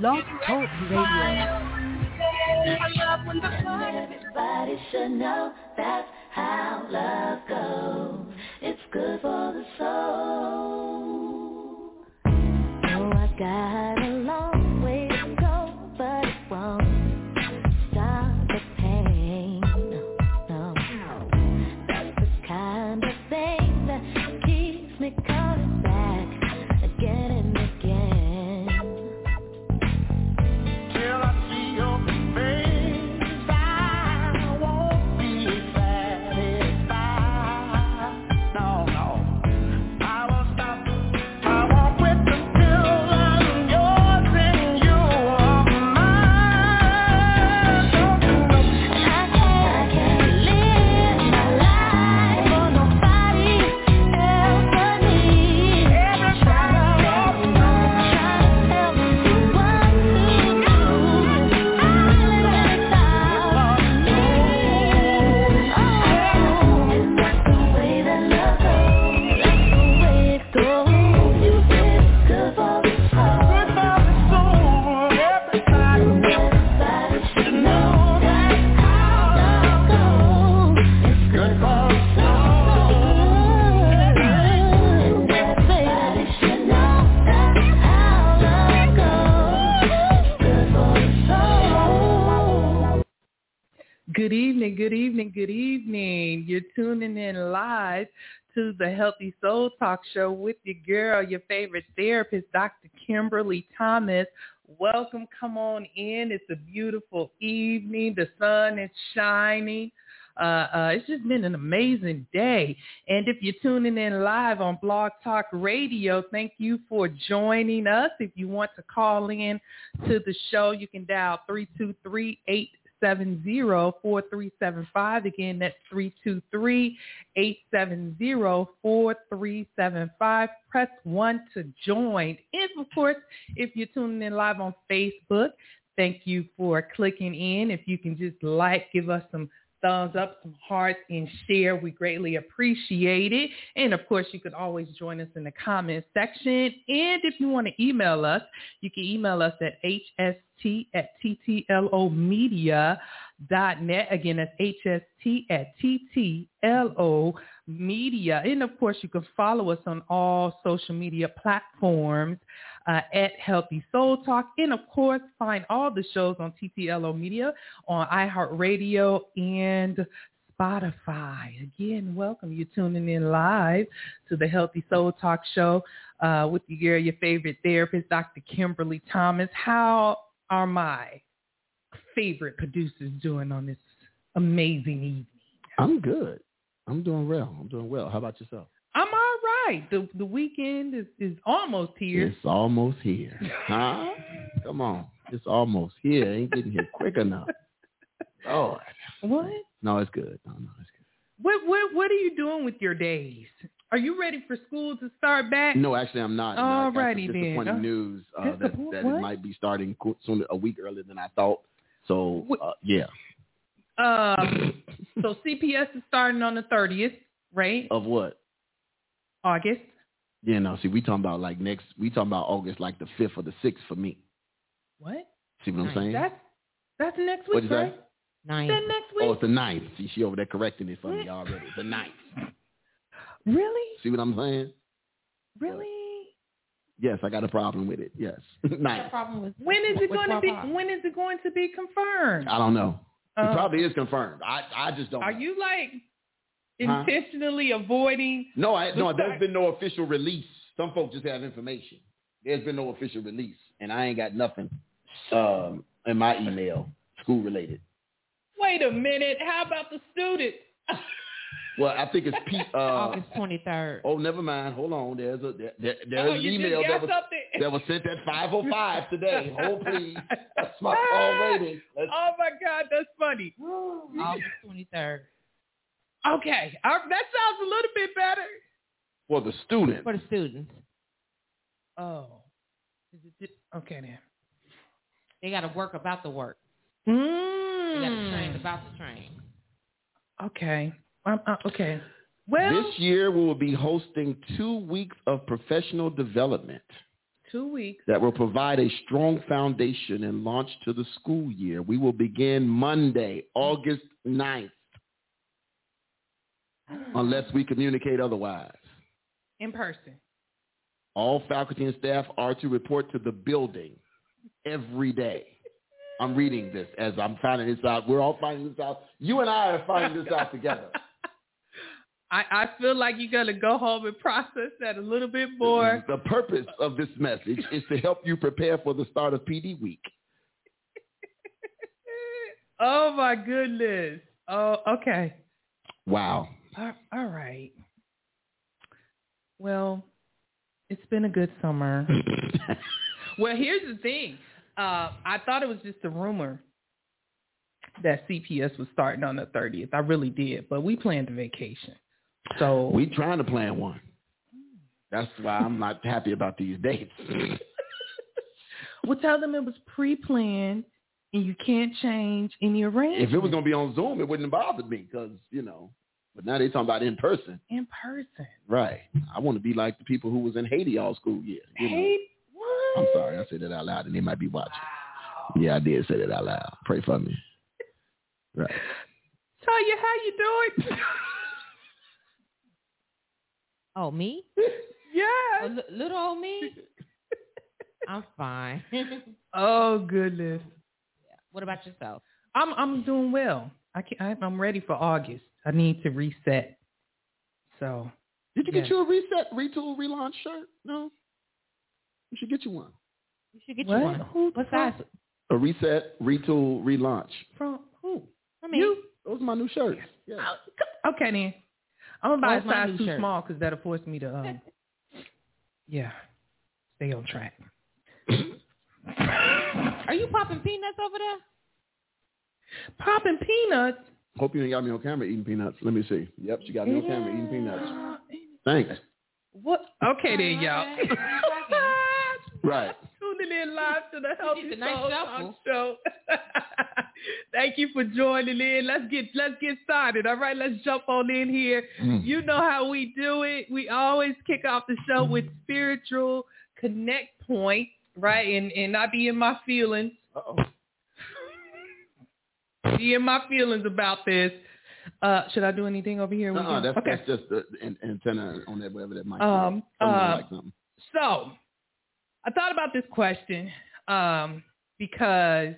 Blog Talk Radio. Everybody should know that's how love goes. It's good for the soul. Oh, I got a Good evening, good evening, good evening. You're tuning in live to the Healthy Soul Talk Show with your girl, your favorite therapist, Dr. Kimberly Thomas. Welcome, come on in. It's a beautiful evening. The sun is shining. Uh, uh, it's just been an amazing day. And if you're tuning in live on Blog Talk Radio, thank you for joining us. If you want to call in to the show, you can dial 323 870-4375. Again, that's 323-870-4375. Press 1 to join. And of course, if you're tuning in live on Facebook, thank you for clicking in. If you can just like, give us some thumbs up, some hearts, and share. We greatly appreciate it. And of course, you can always join us in the comment section. And if you want to email us, you can email us at hst at ttlomedia.net. Again, that's hst at ttlomedia. And of course, you can follow us on all social media platforms uh, at Healthy Soul Talk. And of course, find all the shows on TTLO Media on iHeartRadio and Spotify. Again, welcome. You're tuning in live to the Healthy Soul Talk Show uh, with your, your favorite therapist, Dr. Kimberly Thomas. How are my favorite producers doing on this amazing evening? I'm good. I'm doing well. I'm doing well. How about yourself? Right. The the weekend is, is almost here. It's almost here. Huh? Come on. It's almost here. Ain't getting here quick enough. Oh. What? No, it's good. No, no, it's good. What what what are you doing with your days? Are you ready for school to start back? No, actually, I'm not. All righty then. disappointing news uh, that, that it might be starting soon, a week earlier than I thought. So, uh, yeah. Um, so CPS is starting on the 30th, right? Of what? August. Yeah, no. See, we talking about like next. We talking about August, like the fifth or the sixth for me. What? See what I'm saying? That's that's next week, What'd you say? right? Nine. That next week. Oh, it's the ninth. See, she over there correcting it for me already. The ninth. really? See what I'm saying? Really? Yes, I got a problem with it. Yes, ninth. problem with When is it What's going to be? problem? When is it going to be confirmed? I don't know. It Uh, probably is confirmed. I I just don't. Are know. you like Huh? intentionally avoiding? No, I, no. the There's fact- been no official release. Some folks just have information. There's been no official release, and I ain't got nothing um, in my email school related. Wait a minute. How about the students? Well, I think it's Pete. Uh, August twenty third. oh, never mind. Hold on. There's a there, there- there's oh, an email that was something. that was sent at 5:05 today. Hold please. That's my call rating. Let's- Oh my God, that's funny. August twenty third. Okay, uh, that sounds a little bit better. For the students. For the students. Oh, is it okay then? They gotta work about the work. Mm. They gotta train about the train. Okay. Um, uh, okay. Well, This year we will be hosting two weeks of professional development. Two weeks. that will provide a strong foundation and launch to the school year. We will begin Monday, August 9th, unless we communicate otherwise. In person. All faculty and staff are to report to the building every day. I'm reading this as I'm finding this out. We're all finding this out. You and I are finding this out together. I, I feel like you're gonna go home and process that a little bit more. The purpose of this message is to help you prepare for the start of PD week. oh my goodness. Oh, okay. Wow. All, all right. Well, it's been a good summer. well, here's the thing. Uh, I thought it was just a rumor that CPS was starting on the 30th. I really did, but we planned a vacation. So we trying to plan one. That's why I'm not happy about these dates. we'll tell them it was pre-planned and you can't change any arrangements. If it was going to be on Zoom, it wouldn't have bothered me because, you know, but now they're talking about in person. in person. Right. I want to be like the people who was in Haiti all school year. you know. Hey, what? I'm sorry. I said that out loud and they might be watching. Yeah, I did say that out loud. Pray for me. Right. Tanya, how you doing? Oh, me? yes. Oh, li- little old me? I'm fine. Oh goodness. what about yourself? I'm I'm doing well. I can I'm- I'm ready for August. I need to reset. So Did you get Yes. you a reset, retool, relaunch shirt? No. You should get you one. You should get what? you one. Who What size? A reset, retool, relaunch. From who? I mean, You? Those are my new shirts. Yeah. Oh, Okay then. I'm gonna buy Where's a size too shirt? small because that'll force me to um. yeah, stay on track. are you popping peanuts over there? Popping peanuts. Hope you ain't got me on camera eating peanuts. Let me see. Yep, she got me on camera eating peanuts. Thanks. What? Okay then, y'all. Right. Tuning in live to the Healthy nice Soul. Talk Show. Thank you for joining in. Let's get let's get started. All right, let's jump on in here. Mm. You know how we do it. We always kick off the show with spiritual connect point, right? And and I be in my feelings. Uh-oh. Be in my feelings about this. Uh, should I do anything over here? Uh-uh, that's, okay. that's just the an- antenna on that, whatever that might Um, be. Uh, like something. So I thought about this question um, because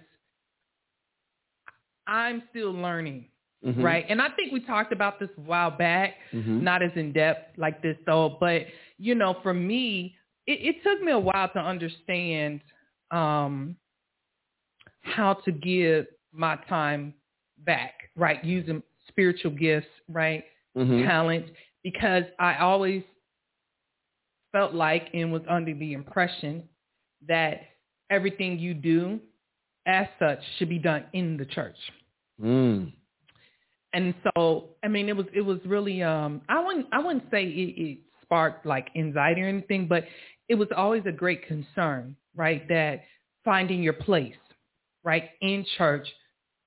I'm still learning, Mhm. right? And I think we talked about this a while back, Mhm. not as in depth like this though, but you know, for me, it, it took me a while to understand um, how to give my time back, right? Using spiritual gifts, right? Mhm. talent because I always felt like and was under the impression that everything you do as such should be done in the church. Mm. And so, I mean, it was it was really um I wouldn't I wouldn't say it, it sparked like anxiety or anything, but it was always a great concern, right? That finding your place, right, in church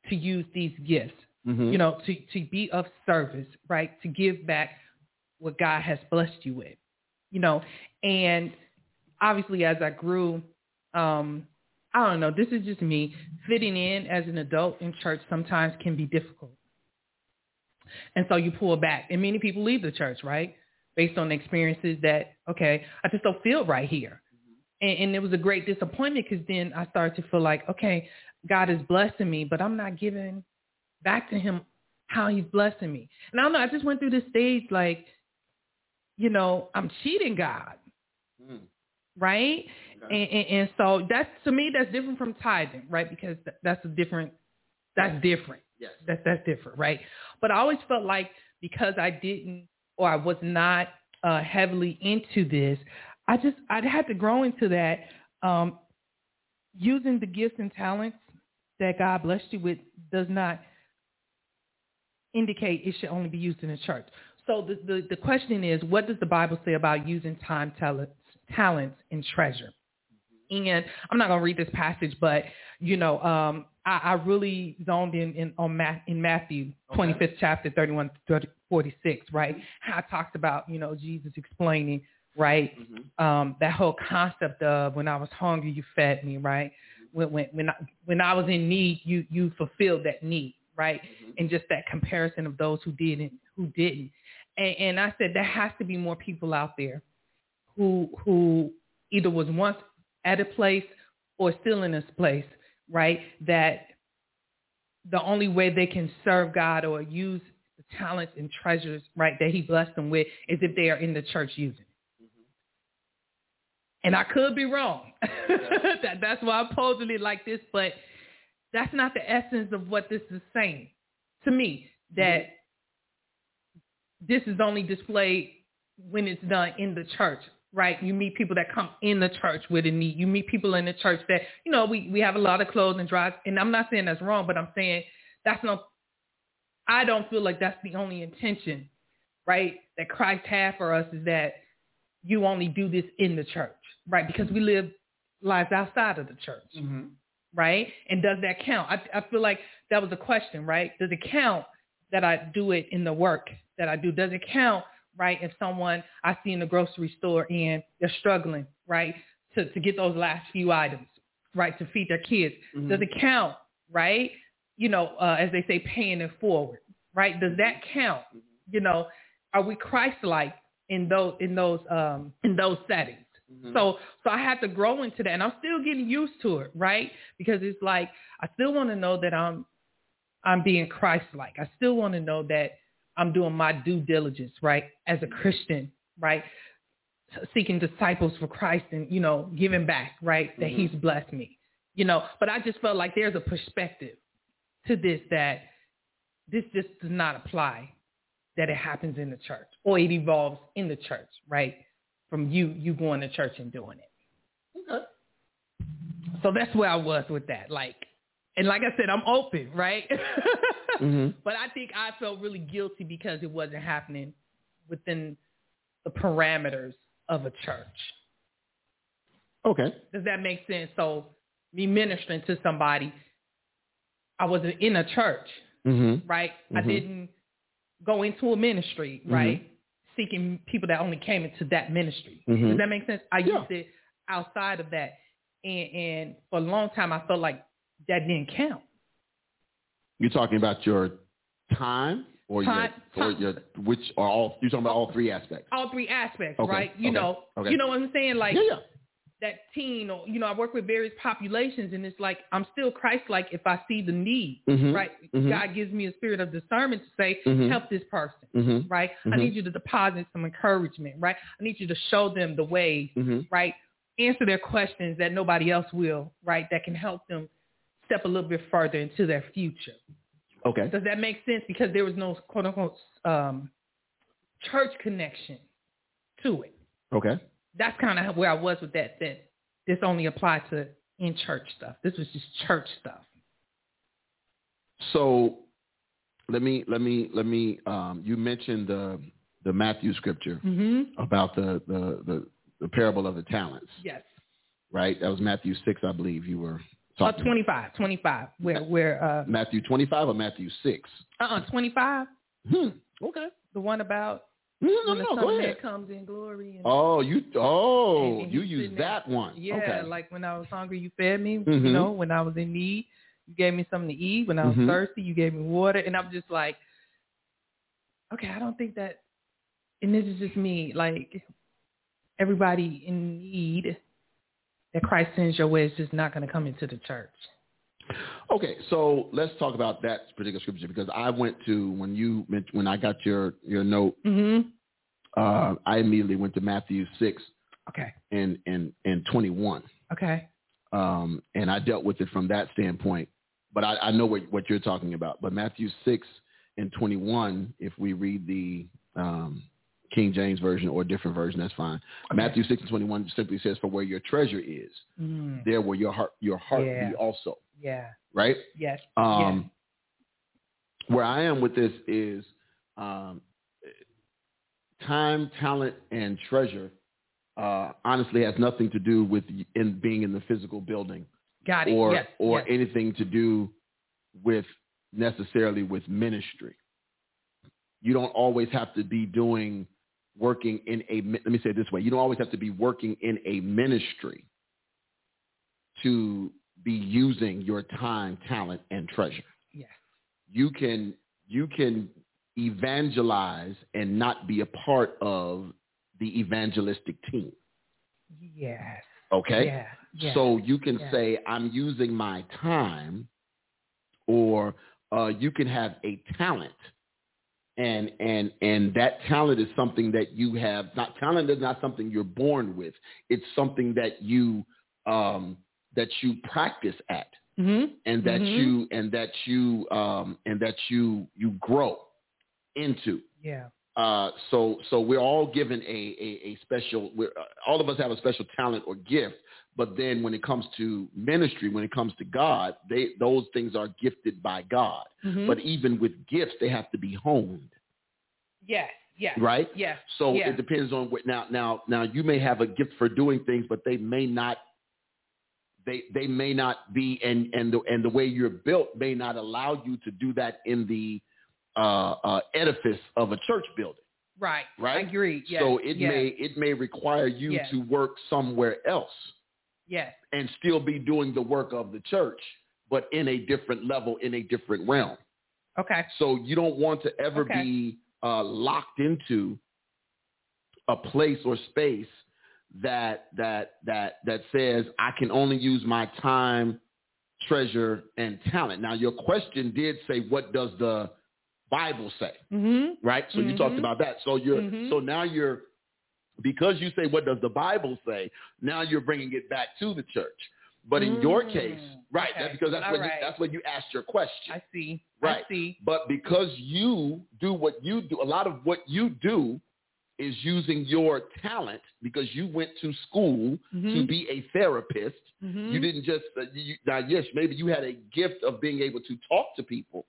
to use these gifts Mhm. you know, to, to be of service, right? To give back what God has blessed you with, you know. And obviously as I grew, um, I don't know, this is just me, fitting in as an adult in church sometimes can be difficult. And so you pull back. And many people leave the church, right? Based on the experiences that, okay, I just don't feel right here. And, and it was a great disappointment because then I started to feel like, okay, God is blessing me, but I'm not giving back to him how he's blessing me. And I don't know, I just went through this stage like, you know, I'm cheating God, Mm. right? Okay. And, and, and so that's, to me, that's different from tithing, right? Because th- that's a different, that's different. Yes. That's, that's different, right? But I always felt like because I didn't or I was not uh, heavily into this, I just, I'd had to grow into that um, using the gifts and talents that God blessed you with does not indicate it should only be used in the church. So the, the, the question is, what does the Bible say about using time, talents, talents, and treasure? And I'm not going to read this passage, but you know, um, I, I really zoned in, in on Ma- in Matthew 25th chapter 31 to 30, 46, right? How it talks about you know Jesus explaining right? Mm-hmm. Um, that whole concept of when I was hungry, you fed me, right? When when when I, when I was in need, you you fulfilled that need, right? And just that comparison of those who didn't, who didn't. And, and I said there has to be more people out there who who either was once at a place or still in this place, right? That the only way they can serve God or use the talents and treasures, right, that he blessed them with is if they are in the church using it. And I could be wrong. that, that's why I'm posing it like this, but that's not the essence of what this is saying to me, that mm-hmm. this is only displayed when it's done in the church, right? You meet people that come in the church with a need. You meet people in the church that, you know, we, we have a lot of clothes and drives. And I'm not saying that's wrong, but I'm saying that's not, I don't feel like that's the only intention, right? That Christ had for us is that you only do this in the church, right? Because we live lives outside of the church, mm-hmm. right? And does that count? I, I feel like that was a question, right? Does it count that I do it in the work that I do? Does it count, right, if someone I see in the grocery store and they're struggling, right, to, to get those last few items, right, to feed their kids? Mm-hmm. Does it count, right? You know, uh, as they say, paying it forward, right? Does that count? Mm-hmm. You know, are we Christ-like in those in those um, in those settings? Mm-hmm. So so I had to grow into that, and I'm still getting used to it, right? Because it's like I still want to know that I'm I'm being Christ-like. I still want to know that I'm doing my due diligence, right, as a mm-hmm. Christian, right, seeking disciples for Christ and you know giving back, right, that mm-hmm. He's blessed me, you know. But I just felt like there's a perspective to this that this just does not apply that it happens in the church or it evolves in the church, right? From you you going to church and doing it. Okay. So that's where I was with that. Like, and like I said, I'm open, right? Mhm. But I think I felt really guilty because it wasn't happening within the parameters of a church. Okay. Does that make sense? So me ministering to somebody, I wasn't in a church, Mm-hmm. right? I Mhm. didn't go into a ministry, right? Seeking people that only came into that ministry. Mhm. Does that make sense? I Yeah. used it outside of that. And, and for a long time, I felt like that didn't count. You're talking about your time or Time- your or time. your which are all you're talking about all three aspects. All three aspects, Okay, right? You okay, know, okay. you know what I'm saying? Like yeah, yeah. That teen or, you know, I work with various populations and it's like, I'm still Christ-like if I see the need, Mhm, right? mhm. God gives me a spirit of discernment to say, Mhm. help this person. Mm-hmm. right? I Mhm. need you to deposit some encouragement, right? I need you to show them the way, Mm-hmm. right? Answer their questions that nobody else will, right? That can help them step a little bit further into their future. Okay. Does that make sense? Because there was no quote unquote um, church connection to it. Okay. That's kind of where I was with that. That this only applied to in church stuff. This was just church stuff. So let me let me let me um you mentioned the the Matthew scripture Mm-hmm. about the the the, the parable of the talents, Yes. right? That was Matthew 6, I believe you were Uh, talking 25, 25, where, where, uh, Matthew 25 or Matthew 6? uh-uh, 25, Hmm. Okay. the one about No, no, no, go ahead. comes in glory. Oh, you oh, you there. that one. Yeah, Okay. like when I was hungry, you fed me. Mhm. You know, when I was in need, you gave me something to eat. When I was Mhm. thirsty, you gave me water. And I'm just like, okay, I don't think that. And this is just me. Like everybody in need that Christ sends your way is just not going to come into the church. Okay, so let's talk about that particular scripture because I went to when you when I got your your note, Mm-hmm. Uh, I immediately went to Matthew six Okay. and and and twenty one, Okay. um, and I dealt with it from that standpoint. But I, I know what what you're talking about. But Matthew six and twenty one, if we read the um, King James version or a different version, that's fine. Matthew six and twenty one simply says, "For where your treasure is, Mm. there will your heart your heart Yeah. be also." Yeah. Right. Yes. Um, Where I am with this is um, time, talent, and treasure. Uh, honestly, has nothing to do with in being in the physical building Got it. or yes. or yes. anything to do with necessarily with ministry. You don't always have to be doing working in a let me say it this way you don't always have to be working in a ministry to be using your time talent and treasure Yes. you can you can evangelize and not be a part of the evangelistic team Yes. okay Yeah. yeah. so you can Yeah. say i'm using my time or uh, you can have a talent and and and that talent is something that you have not talent is not something you're born with it's something that you um that you practice at Mhm. and that Mhm. you and that you um and that you you grow into Yeah. uh, so so we're all given a a, a special. We're, uh, all of us have a special talent or gift, but then when it comes to ministry, when it comes to God, they those things are gifted by God. Mhm. But even with gifts, they have to be honed, yes. Yes. right? Yes. So it depends on what. Now now now you may have a gift for doing things, but they may not. They they may not be and and the and the way you're built may not allow you to do that in the uh, uh, edifice of a church building. Right. Right? I agree. Yes. So it yes. may it may require you Yes. to work somewhere else Yes. and still be doing the work of the church, but in a different level, in a different realm. Okay. So you don't want to ever Okay. be uh, locked into a place or space that that that that says I can only use my time, treasure, and talent. Now your question did say, what does the Bible say? Mhm. right? So you talked Mhm. about that. So you're Mhm. so now you're because you say what does the Bible say? Now you're bringing it back to the church. But in your Mm, case, right? okay. That, because that's when you, that's when you asked your question, I see. Right. I see. But because you do what you do, a lot of what you do is using your talent because you went to school to Mhm. be a therapist. Mhm. You didn't just uh, you, now. Yes, maybe you had a gift of being able to talk to people,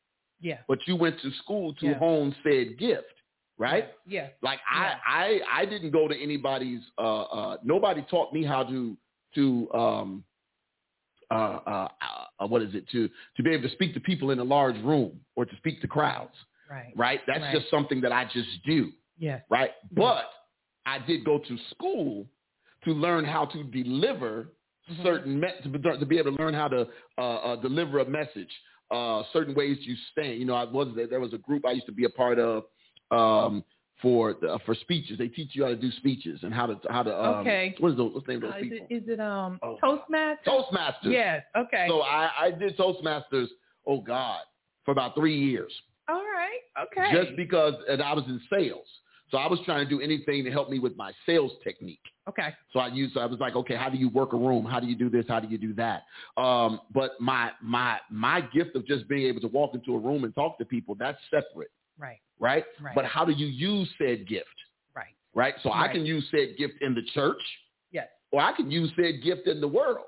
Yeah. but you went to school to Yeah. hone said gift, right? Yeah. Like Yeah. I, I, I didn't go to anybody's. Uh, uh, nobody taught me how to to um, uh, uh, uh, what is it to to be able to speak to people in a large room or to speak to crowds. Right. Right. That's Right. just something that I just do. Yes. Right. But I did go to school to learn how to deliver Mhm. certain me- to, be- to be able to learn how to uh, uh, deliver a message. Uh, certain ways you stand. You know, I was there. There was a group I used to be a part of um, for the, for speeches. They teach you how to do speeches and how to how to. Um, Okay. What is the what's the name Uh, of those is people? it is it um Oh, Toastmasters? Toastmasters. Yes. Okay. So I, I did Toastmasters. Oh God, for about three years, All right. Okay. just because, and I was in sales. So I was trying to do anything to help me with my sales technique. okay. So I used, I was like, okay, how do you work a room? How do you do this? How do you do that? Um, but my my my gift of just being able to walk into a room and talk to people, that's separate, Right. right? Right. But how do you use said gift, Right. right? So I can use said gift in the church, Yes. or I can use said gift in the world.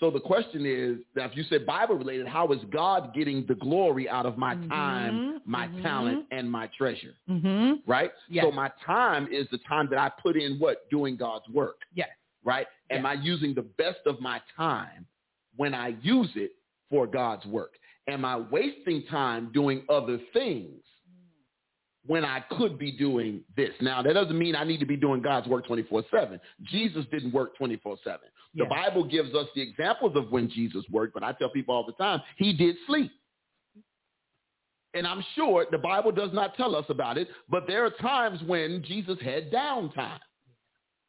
Yes. So the question is, now if you said Bible related, how is God getting the glory out of my time, Mhm, my mhm. talent, and my treasure? Mhm. Right? Yes. So my time is the time that I put in what? Doing God's work. Yes. right? Am I using the best of my time when I use it for God's work? Am I wasting time doing other things when I could be doing this? Now, that doesn't mean I need to be doing God's work 24-7. Jesus didn't work 24-7. The Yeah. Bible gives us the examples of when Jesus worked, but I tell people all the time, he did sleep. And I'm sure the Bible does not tell us about it, but there are times when Jesus had downtime.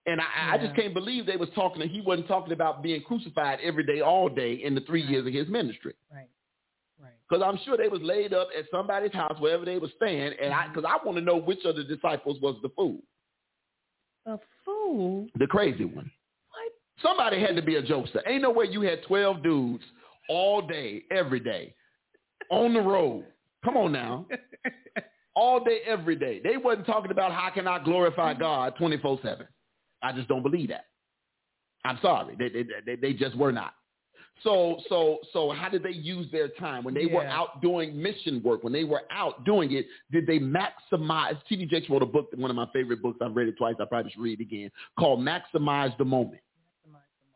And I, I just can't believe they was talking. that He wasn't talking about being crucified every day, all day in the three Right. years of his ministry. Right. Right. Because I'm sure they was laid up at somebody's house wherever they was staying. And I, mm-hmm. because I want to know which of the disciples was the fool, The fool. the crazy one. What? Somebody had to be a jokester. Ain't no way you had 12 dudes all day, every day, on the road. Come on now. All day, every day. They wasn't talking about how can I glorify mm-hmm. God 24-7. I just don't believe that. I'm sorry. They, they, they, they just were not. So, so, so how did they use their time? When they were out doing mission work, when they were out doing it, did they maximize? T.D. Jakes wrote a book, one of my favorite books. I've read it twice. I probably should read it again, called Maximize the Moment.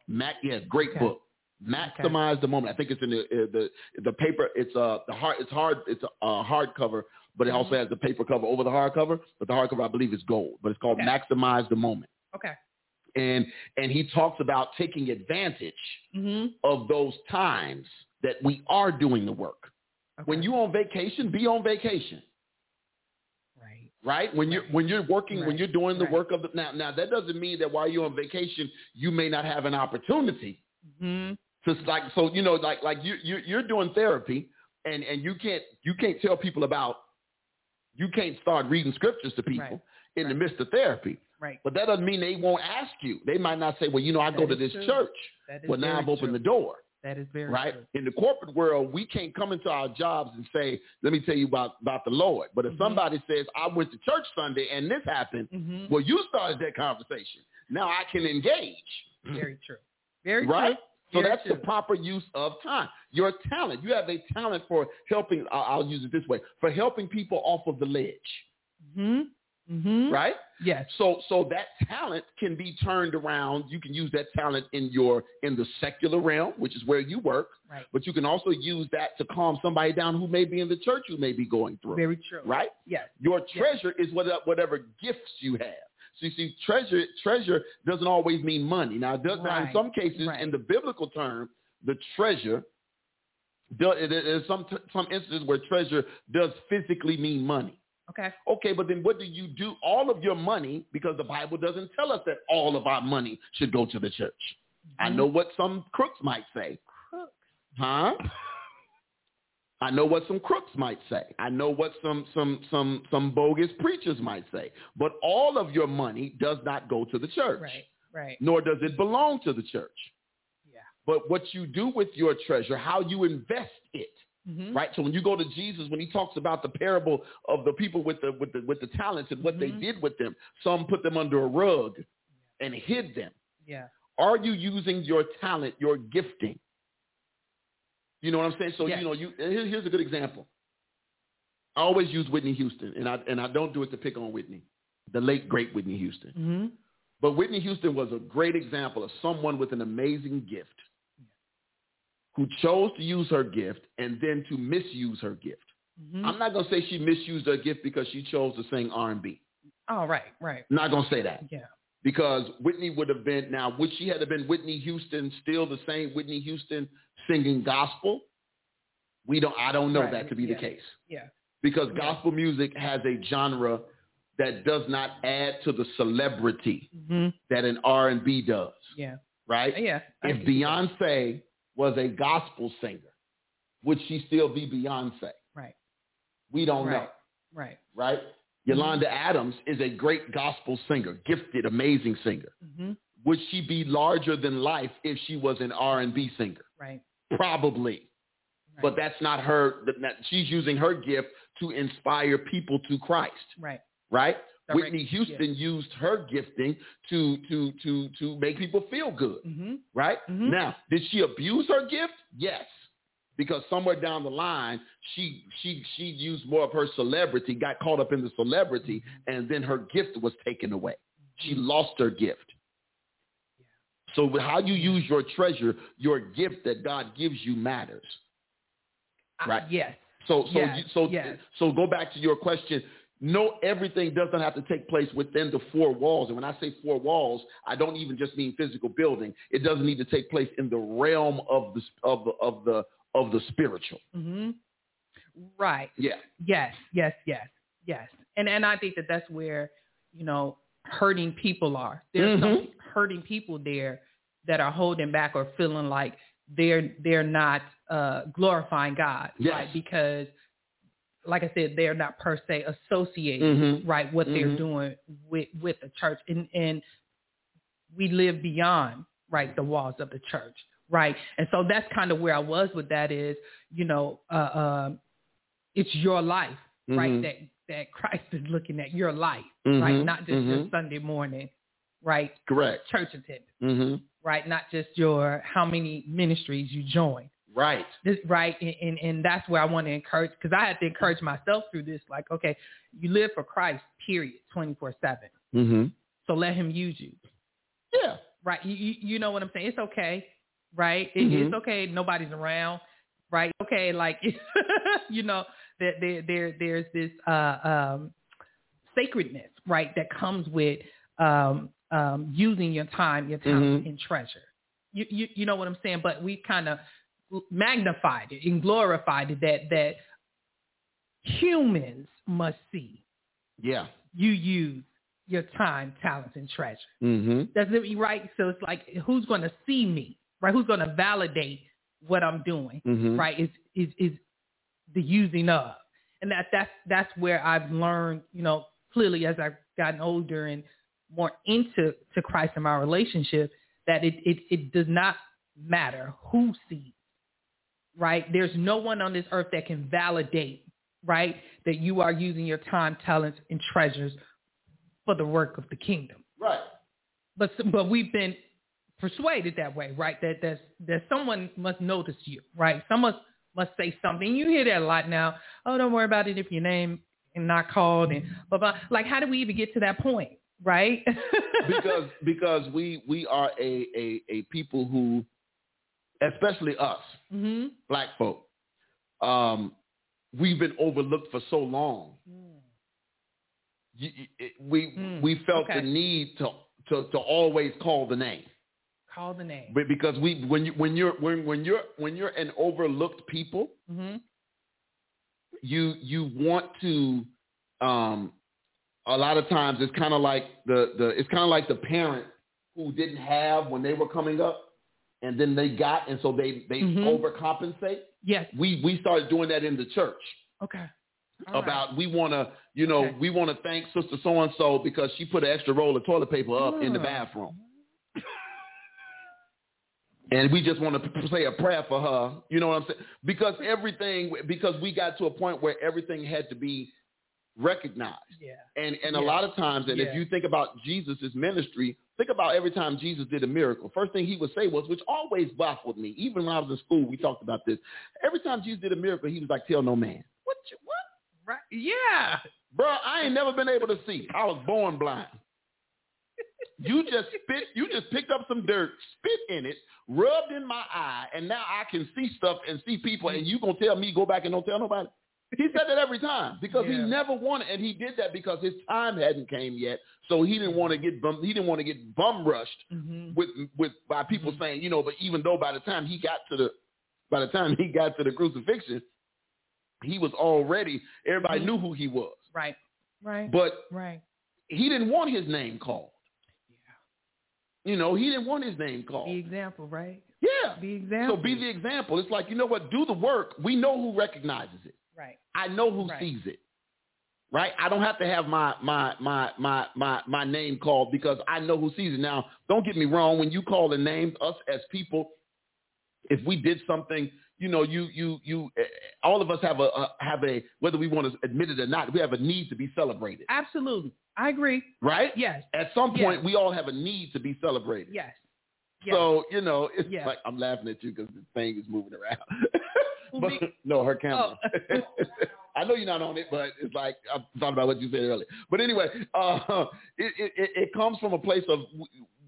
Mac, yeah, great Okay. book. Maximize the moment. I think it's in the uh, the the paper. It's uh the hard. It's hard. It's a uh, hardcover but it also has the paper cover over the hardcover. But the hardcover, I believe, is gold. But it's called Okay. Maximize the Moment. Okay. And and he talks about taking advantage Mm-hmm. of those times that we are doing the work. When you're on vacation, be on vacation. right. right? When you're when you're working, when you're doing the Right. work of the now now that doesn't mean that while you're on vacation you may not have an opportunity Mm-hmm. to like so you know like like you you you're doing therapy and and you can't you can't tell people about you can't start reading scriptures to people Right. in the midst of therapy. Right. But that doesn't mean they won't ask you. They might not say, "Well, you know, I go to this true. church." That Well, now I've opened true. the door. That is very right? true. In the corporate world, we can't come into our jobs and say, "Let me tell you about about the Lord." But if Mhm. somebody says, "I went to church Sunday and this happened," Mm-hmm. well, you started that conversation. Now I can engage, Very true. Very right? true. So Very that's the proper use of time. Your talent. You have a talent for helping. I'll I'll use it this way: for helping people off of the ledge, Mm-hmm. Mm-hmm. right? Yes. So so that talent can be turned around. You can use that talent in your in the secular realm, which is where you work. Right. But you can also use that to calm somebody down who may be in the church who may be going through. Very true. Right? Yes. Your treasure is what, whatever gifts you have. So you see, treasure treasure doesn't always mean money. Now, it does, now in some cases, Right. in the biblical term, the treasure, there's some some instances where treasure does physically mean money. Okay. Okay, but then what do you do? All of your money, because the Bible doesn't tell us that all of our money should go to the church. I mm-hmm. know what some crooks might say. Crooks. Huh? I know what some crooks might say. I know what some some some some bogus preachers might say. But all of your money does not go to the church. Right. Right. Nor does it belong to the church. Yeah. But what you do with your treasure, how you invest it, Mm-hmm. right? So when you go to Jesus, when he talks about the parable of the people with the with the with the talents and what Mhm. they did with them, some put them under a rug and hid them. Yeah. Are you using your talent, your gifting? You know what I'm saying? So Yes. you know, you here- here's a good example. I always use Whitney Houston, and I and I don't do it to pick on Whitney, the late great Whitney Houston. Mm-hmm. But Whitney Houston was a great example of someone with an amazing gift who chose to use her gift and then to misuse her gift. Mm-hmm. I'm not going to say she misused her gift because she chose to sing R&B. Oh, right. Right. I'm not going to say that Yeah. because Whitney would have been, now, would she have been Whitney Houston, still the same Whitney Houston singing gospel? We don't, I don't know Right. that to be Yeah. the case Yeah. because Yeah. gospel music has a genre that does not add to the celebrity Mm-hmm. that an R&B does, Yeah. right? Yeah. I if see that. Was a gospel singer, would she still be Beyonce? Right. We don't know, Right. Right. right? Yolanda Adams is a great gospel singer, gifted, amazing singer. Mm-hmm. Would she be larger than life if she was an R&B singer? Right. Probably. Right. But that's not her. She's using her gift to inspire people to Christ, right. right? Direct- Whitney Houston used her gifting to to to to make people feel good. Mm-hmm. right? Mhm. Now, did she abuse her gift? Yes. Because somewhere down the line, she she she used more of her celebrity, got caught up in the celebrity, and then her gift was taken away. She lost her gift. So how you use your treasure, your gift that God gives you matters. Right. Uh, yes. So so Yes, you, so yes. so go back to your question. No, everything doesn't have to take place within the four walls. And when I say four walls, I don't even just mean physical building. It doesn't need to take place in the realm of the of the of the of the spiritual. Mm-hmm. Right. Yeah. Yes, yes, yes, yes. And and I think that that's where you know hurting people are. There's some Mhm. hurting people there that are holding back or feeling like they're they're not uh, glorifying God, Yes. right? Because, like I said, they're not per se associated, Mhm. right? What they're Mhm. doing with with the church, and and we live beyond right the walls of the church, right? And so that's kind of where I was with that is, you know, uh, um, it's your life, right? Mhm. That that Christ is looking at your life, right? Mhm. Not just your Mhm. Sunday morning, right? Correct. Church attendance, hmm right? Not just your how many ministries you join, Right. this, right? And, and and that's where I want to encourage because I had to encourage myself through this. Like, okay, you live for Christ, period, twenty four seven. hmm So let Him use you, Yeah. right? You, you you know what I'm saying? It's okay, right? It, Mhm. It's okay. Nobody's around, right? Okay, like you know, There, there, there there's this uh, um, sacredness, right, that comes with um, um, using your time, your talent, Mhm. and treasure. You, you, you know what I'm saying? But we kind of magnified it and glorified it that that humans must see Yeah. you use your time, talents, and treasure. Mm-hmm. That's it, right. So it's like, who's going to see me, right? Who's going to validate what I'm doing, Mhm. right? Is is is the using of, and that that's that's where I've learned, you know, clearly as I've gotten older and more into to Christ in my relationship, that it it it does not matter who sees, right? There's no one on this earth that can validate, right, that you are using your time, talents, and treasures for the work of the kingdom Right. but but we've been persuaded that way, right? That that that someone must notice you, right? Someone must say something. You hear that a lot now. Oh, don't worry about it if your name is not called and blah blah. Like, how do we even get to that point, right? because because we we are a, a a people who, especially us, hmm black folk, um, we've been overlooked for so long. You, you- it- we Mm, we felt okay. the need to, to to always call the name, Call the name. but because we when you when you're when when you're when you're an overlooked people, hmm you you want to um a lot of times it's kind of like the the it's kind of like the parent who didn't have when they were coming up and then they got and so they they Mhm. overcompensate Yes. we we started doing that in the church Okay. All right. about we want to you know Okay. we want to thank sister so and so because she put an extra roll of toilet paper up in the bathroom and we just want to say a prayer for her. You know what I'm saying? Because everything, because we got to a point where everything had to be recognized. Yeah. And and a lot of times, and Yeah. if you think about Jesus' ministry, think about every time Jesus did a miracle. First thing he would say was, which always baffled me, even when I was in school, we talked about this. Every time Jesus did a miracle, he was like, "Tell no man." What? You, what? Right. Yeah. Bro, I ain't never been able to see. I was born blind. You just spit. You just picked up some dirt, spit in it, rubbed in my eye, and now I can see stuff and see people. And you gonna tell me go back and don't tell nobody? He said that every time because he Yeah. never wanted, and he did that because his time hadn't came yet. So he didn't want to get bum. He didn't want to get bum rushed hmm with with by people Mhm. saying, you know. But even though by the time he got to the, by the time he got to the crucifixion, he was already. Everybody Mhm. knew who he was, Right. Right. but right. he didn't want his name called. Yeah. You know, he didn't want his name called. The example, right? Yeah. The example. So be the example. It's like, you know what? Do the work. We know who recognizes it. Right. I know who Right. sees it. Right? I don't have to have my my my my my my name called because I know who sees it. Now, don't get me wrong, when you call the names, us as people, if we did something, you know, you you you eh, all of us have a, a have a whether we want to admit it or not, we have a need to be celebrated. Absolutely. I agree. Right? Yes. At some Yes. point we all have a need to be celebrated. Yes. Yes. So, you know, it's Yeah. like I'm laughing at you because the thing is moving around. But, no, her camera. Oh. I know you're not on it, but it's like I thought about what you said earlier. But anyway, uh, it, it, it comes from a place of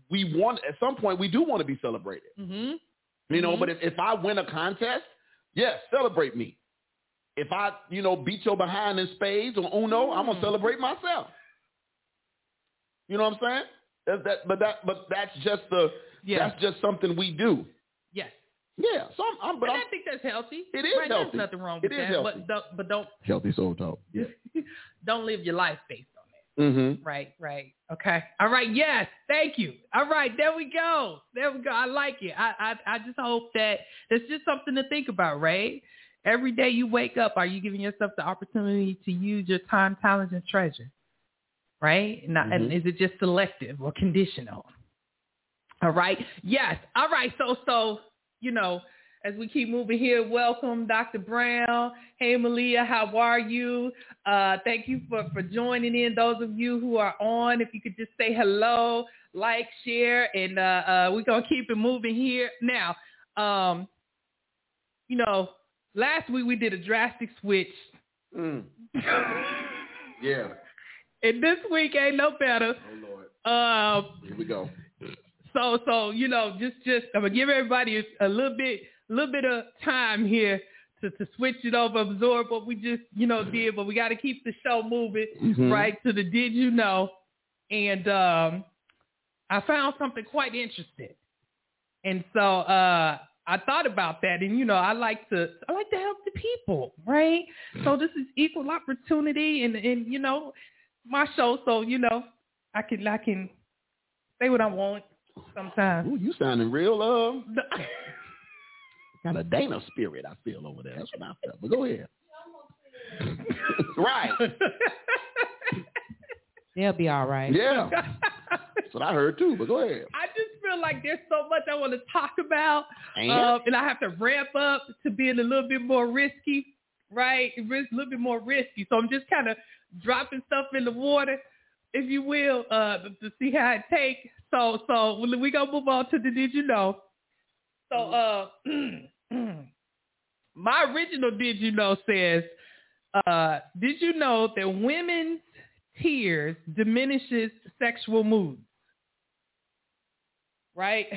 we- want at some point we do want to be celebrated, hmm you know. Mhm. But if, if I win a contest, yes, celebrate me. If I you know beat your behind in spades or Uno, I'm gonna Mm. celebrate myself. You know what I'm saying? That, that, but that but that's just the Yeah. that's just something we do. Yes. Yeah, so I'm, I'm but and I'm I think that's healthy. It is right? healthy. There's nothing wrong with is that. healthy. But don't, but don't healthy soul talk. Yeah. don't live your life based on that. Mm-hmm. Right, right. Okay. All right. Yes. Thank you. All right. There we go. There we go. I like it. I, I, I just hope that it's just something to think about, right? Every day you wake up, are you giving yourself the opportunity to use your time, talent, and treasure? Right? Not, And Mhm. is it just selective or conditional? All right. Yes. All right. So, so, you know, as we keep moving here, welcome Dr. Brown. Hey, Malia, how are you? Uh, thank you for, for joining in. Those of you who are on, if you could just say hello, like, share, and uh, uh, we're going to keep it moving here. Now, um, you know, last week we did a drastic switch. Mm. Yeah. and this week ain't no better. Oh Lord. Um, Here we go. So so you know, just just I'm gonna give everybody a, a little bit a little bit of time here to, to switch it over, absorb what we just, you know, did, but we got to keep the show moving, Mhm. right, to the Did You Know? And um, I found something quite interesting. And so uh, I thought about that, and you know, I like to I like to help the people, right? So this is equal opportunity, and and you know, my show, so you know, I can I can say what I want sometimes. Ooh, you sounding real uh got a Dana spirit I feel over there. That's what I felt. But go ahead. right. They'll be all right. Yeah. That's what I heard too, but go ahead. I just feel like there's so much I want to talk about, And? um, and I have to ramp up to being a little bit more risky, right? It's a little bit more risky. So I'm just kind of dropping stuff in the water, if you will, uh, to see how it takes. So, so we we gonna move on to the Did You Know? So, uh, my original Did You Know says, uh, Did you know that women's tears diminishes sexual moods? right?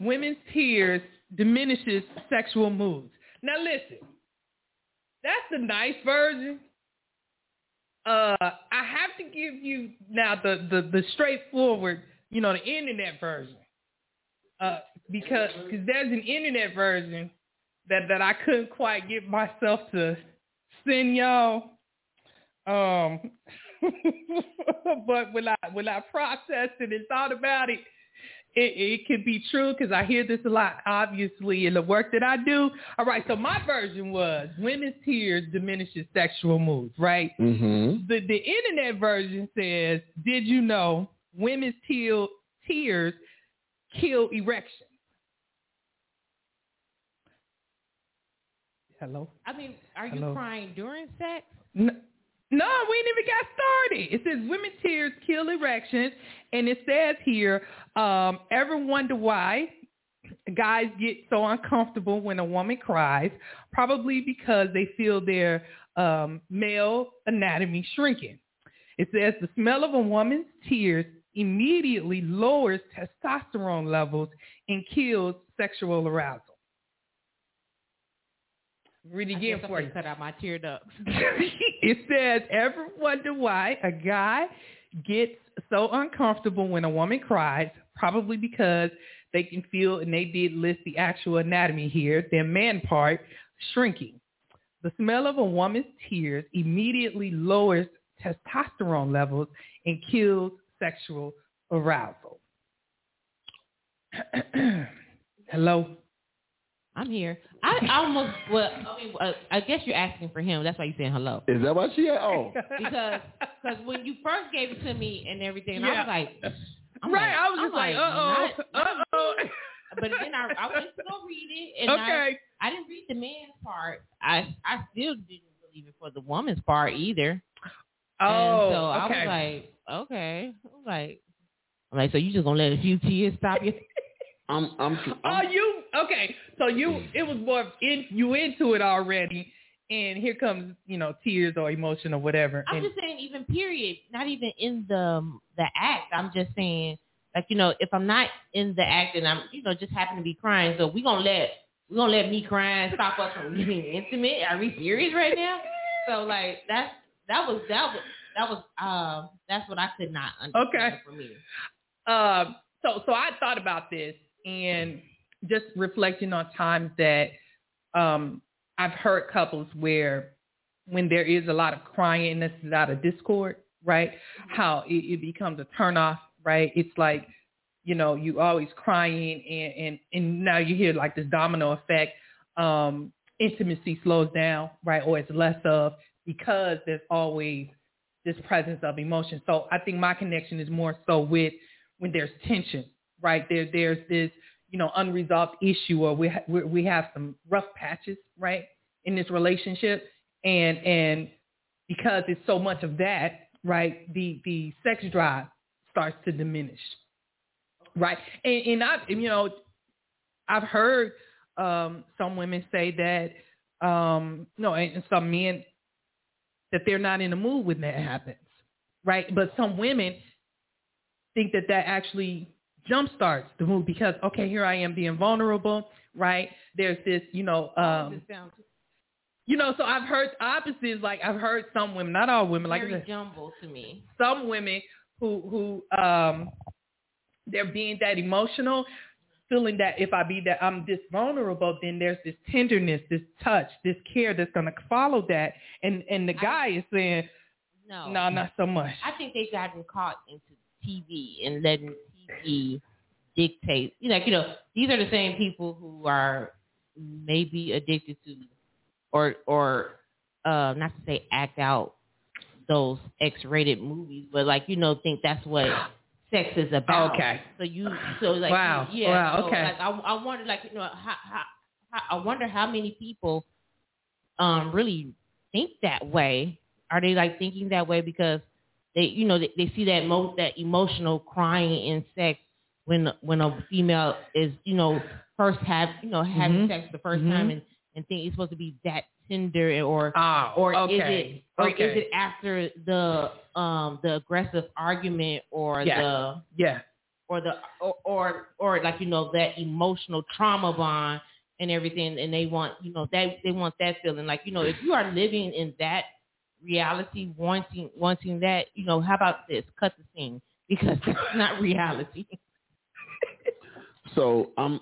Women's tears diminishes sexual moods. Now listen, that's the nice version. Uh, I have to give you now the, the, the straightforward, you know, the internet version. Uh, because cause there's an internet version that, that I couldn't quite get myself to send y'all. Um, but when I when I processed it and thought about it, it, it could be true because I hear this a lot, obviously, in the work that I do. All right, so my version was women's tears diminishes sexual moods, right? Mm-hmm. The the internet version says, did you know women's teal, tears kill erections? Hello? I mean, are you Hello? crying during sex? N- No, we ain't even got started. It says women tears kill erections, and it says here, um, ever wonder why guys get so uncomfortable when a woman cries? Probably because they feel their um, male anatomy shrinking. It says the smell of a woman's tears immediately lowers testosterone levels and kills sexual arousal. Read again I'm for you. Cut out my tear ducts. it says, ever wonder why a guy gets so uncomfortable when a woman cries? Probably because they can feel, and they did list the actual anatomy here, their man part shrinking. The smell of a woman's tears immediately lowers testosterone levels and kills sexual arousal. Hello? I'm here. I almost well. I mean, uh, I guess you're asking for him. That's why you're saying hello. Is that what she had? Oh. Because because when you first gave it to me and everything, I Yeah. was like, I'm right, like- I was I'm just like, uh-oh, not- not uh-oh. But then I, I went to go read it, and I, Okay. I didn't read the man's part. I I still didn't believe it for the woman's part either. Oh, and so I okay. was like, okay. I was like, I'm like, so you just gonna let a few tears stop you? I'm I'm, Oh, I'm you okay? So you it was more of in you into it already, and here comes you know tears or emotion or whatever. I'm and, just saying, even period, not even in the the act. I'm just saying, like you know, if I'm not in the act and I'm you know just happen to be crying, so we gonna let we gonna let me crying stop us from getting intimate. Are we serious right now? So like that's that was that was that was um that's what I could not understand Okay. for me. um, so so I thought about this and just reflecting on times that um I've heard couples where when there is a lot of crying and this is out of discord, right? How it, it becomes a turnoff, right? It's like you know, you always crying and, and, and now you hear like this domino effect. Um, intimacy slows down, right? Or it's less of because there's always this presence of emotion. So I think my connection is more so with when there's tension, right? There, there's this, you know, unresolved issue or we, ha- we, have some rough patches, right? In this relationship. And, and because it's so much of that, right? The, the sex drive starts to diminish right? And, and I, you know, I've heard um, some women say that, um, no, and some men that they're not in the mood when that happens, right? But some women think that that actually jumpstarts the mood because, okay, here I am being vulnerable, right? There's this, you know, um, you know, so I've heard opposites. Like I've heard some women, not all women, like I Very jumble to me. some women who who um they're being that emotional, feeling that if I be that I'm this vulnerable, then there's this tenderness, this touch, this care that's gonna follow that. And and the guy is saying, No. no, not so much. I think they've gotten caught into TV and letting TV dictate. You know, like, you know, these are the same people who are maybe addicted to, or or uh, not to say act out those X-rated movies, but like you know, think that's what sex is about. Okay. So you, so like, Wow. yeah. Wow, so, okay. Like I, I wonder, like you know, how, how, how, I wonder how many people um really think that way. Are they like thinking that way because they, you know, they, they see that mo- that emotional crying in sex when when a female is, you know, first have, you know, having Mhm. sex the 1st Mhm. time and and think it's supposed to be that tender or Ah, or okay. is it or okay. is it after the um the aggressive argument or Yeah. the yeah. or the or, or or like you know that emotional trauma bond and everything and they want you know that they want that feeling like you know if you are living in that reality wanting wanting that you know how about this cut the scene because that's not reality So I'm.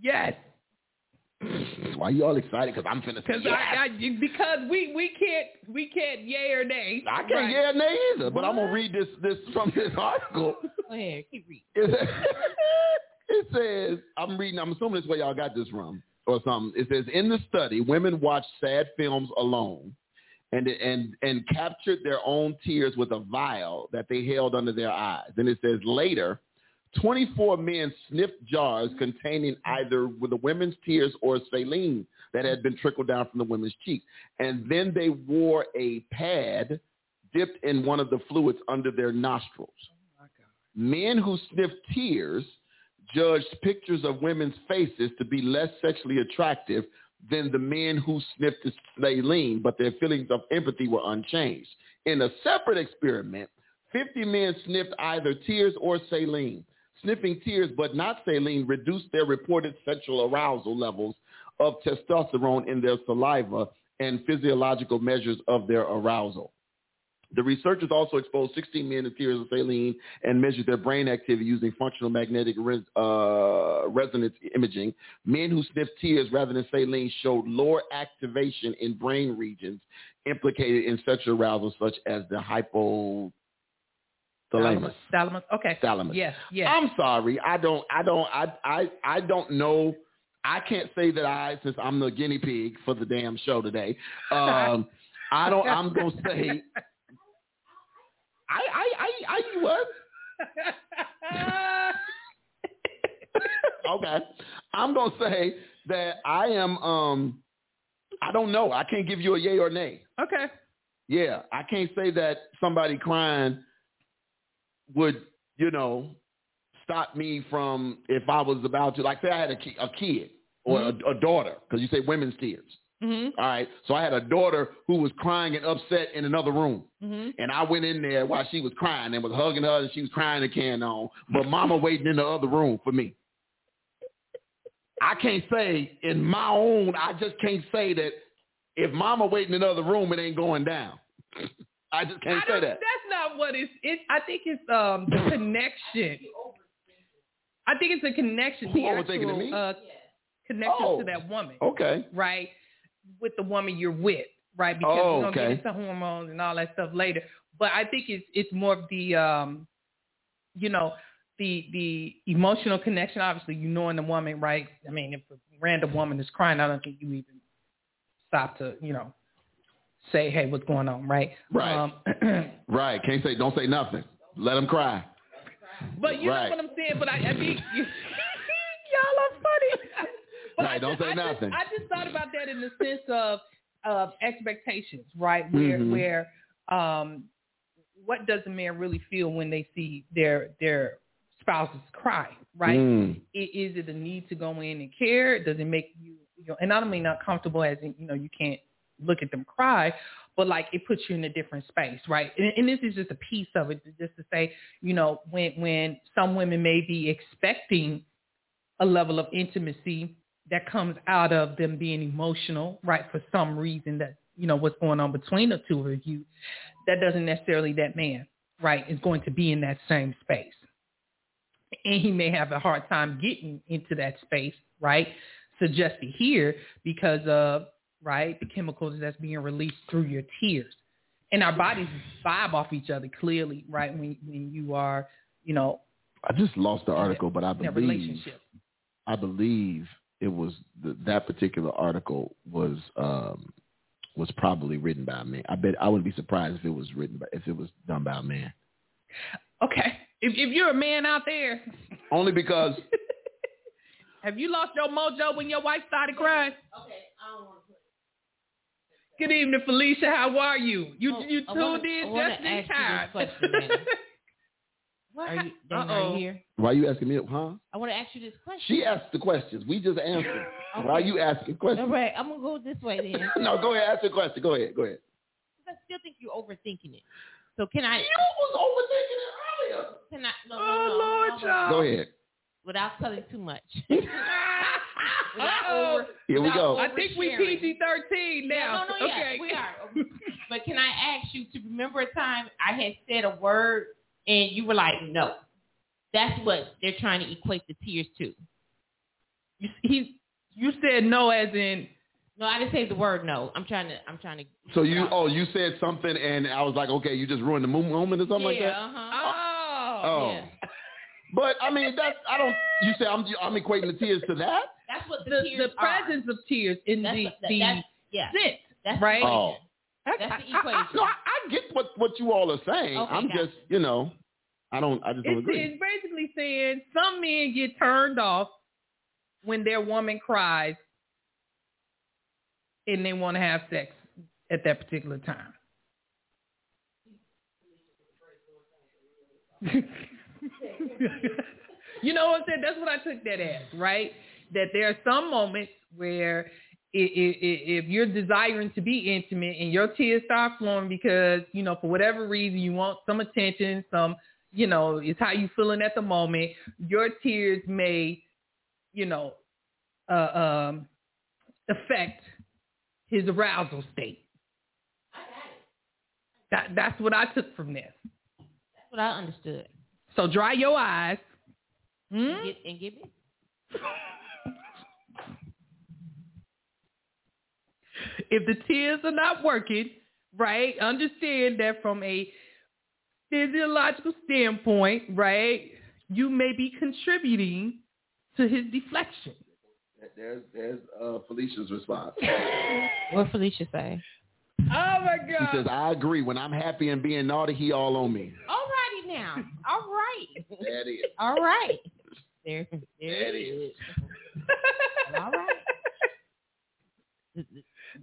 Yes. Why you all excited? Because I'm finna say Because yes. I, I because we we can't we can't yay or nay. I can't Right. yeah nay either, but I'm gonna read this this from this article. go ahead keep reading It, it says I'm reading. I'm assuming this is where y'all got this from or something. It says in the study, women watched sad films alone, and and and captured their own tears with a vial that they held under their eyes. And it says later. 24 men sniffed jars containing either with the women's tears or saline that had been trickled down from the women's cheek. And then they wore a pad dipped in one of the fluids under their nostrils. Oh, men who sniffed tears judged pictures of women's faces to be less sexually attractive than the men who sniffed the saline, but their feelings of empathy were unchanged. In a separate experiment, 50 men sniffed either tears or saline. Sniffing tears but not saline reduced their reported sexual arousal levels of testosterone in their saliva and physiological measures of their arousal. The researchers also exposed 16 men to tears of saline and measured their brain activity using functional magnetic res- uh, resonance imaging. Men who sniffed tears rather than saline showed lower activation in brain regions implicated in sexual arousal, such as the hypothalamus. Thalamus. Thalamus. Okay. Thalamus. Yes. Yes. I'm sorry. I don't. I don't. I. I. I don't know. I can't say that I, since I'm the guinea pig for the damn show today. Um, I don't. I'm gonna say. I. I. I. I what? Okay. I'm gonna say that I am. Um. I don't know. I can't give you a yay or nay. okay. Yeah, I can't say that somebody crying would, you know, stop me from if I was about to, like, say I had a, ki- a kid or a, a daughter, because you say women's tears. Mhm. All right, so I had a daughter who was crying and upset in another room, Mhm. and I went in there while she was crying and was hugging her, and she was crying and can on, but Mama waiting in the other room for me. I can't say in my own. I just can't say that if Mama waiting in the other room, it ain't going down. I just can't I say that. That's not what it's. It, I think it's um the connection. I think it's a connection. Who the overthinking actual, me? Uh, connection Oh. to that woman, Okay. right? With the woman you're with, right? Because Oh, we're gonna okay. get into hormones and all that stuff later. But I think it's it's more of the um, you know, the the emotional connection. Obviously, you knowing the woman, right? I mean, if a random woman is crying, I don't think you even stop to you know say, hey, what's going on, right? Right. Um, Right. Can't say. Don't say nothing. Let them cry. But you Right. know what I'm saying. But I, I you, y'all are funny. But Right, don't just, say I nothing. Just, I just thought about that in the sense of of expectations, right? Where Mhm. where um, what does a man really feel when they see their their spouses cry, right? Mm. I- Is it a need to go in and care? Does it make you, you know, and I don't mean uncomfortable as in, you know, you can't look at them cry, but like it puts you in a different space, right? And, and this is just a piece of it, just to say, you know, when when some women may be expecting a level of intimacy that comes out of them being emotional, right, for some reason that, you know, what's going on between the two of you, that doesn't necessarily that man, right, is going to be in that same space. And he may have a hard time getting into that space, right, suggested here because of, right, the chemicals that's being released through your tears. And our bodies vibe off each other clearly, right, when, when you are, you know, I just lost the article, but I believe relationship. I believe it was the, that particular article was um, was probably written by a man. I bet I wouldn't be surprised if it was written by if it was done by a man. Okay. If, if you're a man out there, Only because have you lost your mojo when your wife started crying? Okay, I don't want to. Good evening, Felicia. How are you? You Oh, you tuned wanna- in just in ask you this time. question, man. what? Are you, Dan, are you here? why are you asking me? Huh? I want to ask you this question. She asked the questions. We just answered. Why Okay. you asking questions? All right. I'm gonna go this way then. no, go ahead. Ask the question. Go ahead. Go ahead. I still think you're overthinking it. So can I? You was overthinking it earlier. Can I? No, no, Oh, no. Lord, hold child. Go ahead. Without telling too much. Uh-oh. over- Here we go. I think we oversharing. PG thirteen now. Yeah, no, no, okay. we are. But can I ask you to remember a time I had said a word and you were like, no. That's what they're trying to equate the tears to. You, he, you said no, as in No, I didn't say the word no. I'm trying to. I'm trying to. So you oh you said something and I was like okay you just ruined the mo- moment or something like yeah, that. uh-huh. oh, Oh. Yeah. But I mean that's I don't you say I'm I'm equating the tears to that. That's what the, the tears the presence of tears in That's the what- that- the that's- Yeah, scent, that's right? The Oh. Equation. That's the equation. no, I, I get what what you all are saying. Okay, I'm gotcha. just you know I don't I just don't It's, agree. it's basically saying some men get turned off when their woman cries and they want to have sex at that particular time. you know what I'm saying? That's what I took that as, right? That there are some moments where if you're desiring to be intimate and your tears start flowing because, you know, for whatever reason you want some attention, some, you know, it's how you feeling at the moment, your tears may, you know, uh, um, affect his arousal state. That, that's what I took from this. That's what I understood. So dry your eyes. Hmm? And, get, and give me. if the tears are not working, right, understand that from a physiological standpoint, right, you may be contributing to his deflection. There's there's uh, Felicia's response. What Felicia say? Oh my God! She says I agree. When I'm happy and being naughty, he all on me. All righty now. All right. That is. All right. There, there There it it is. All right.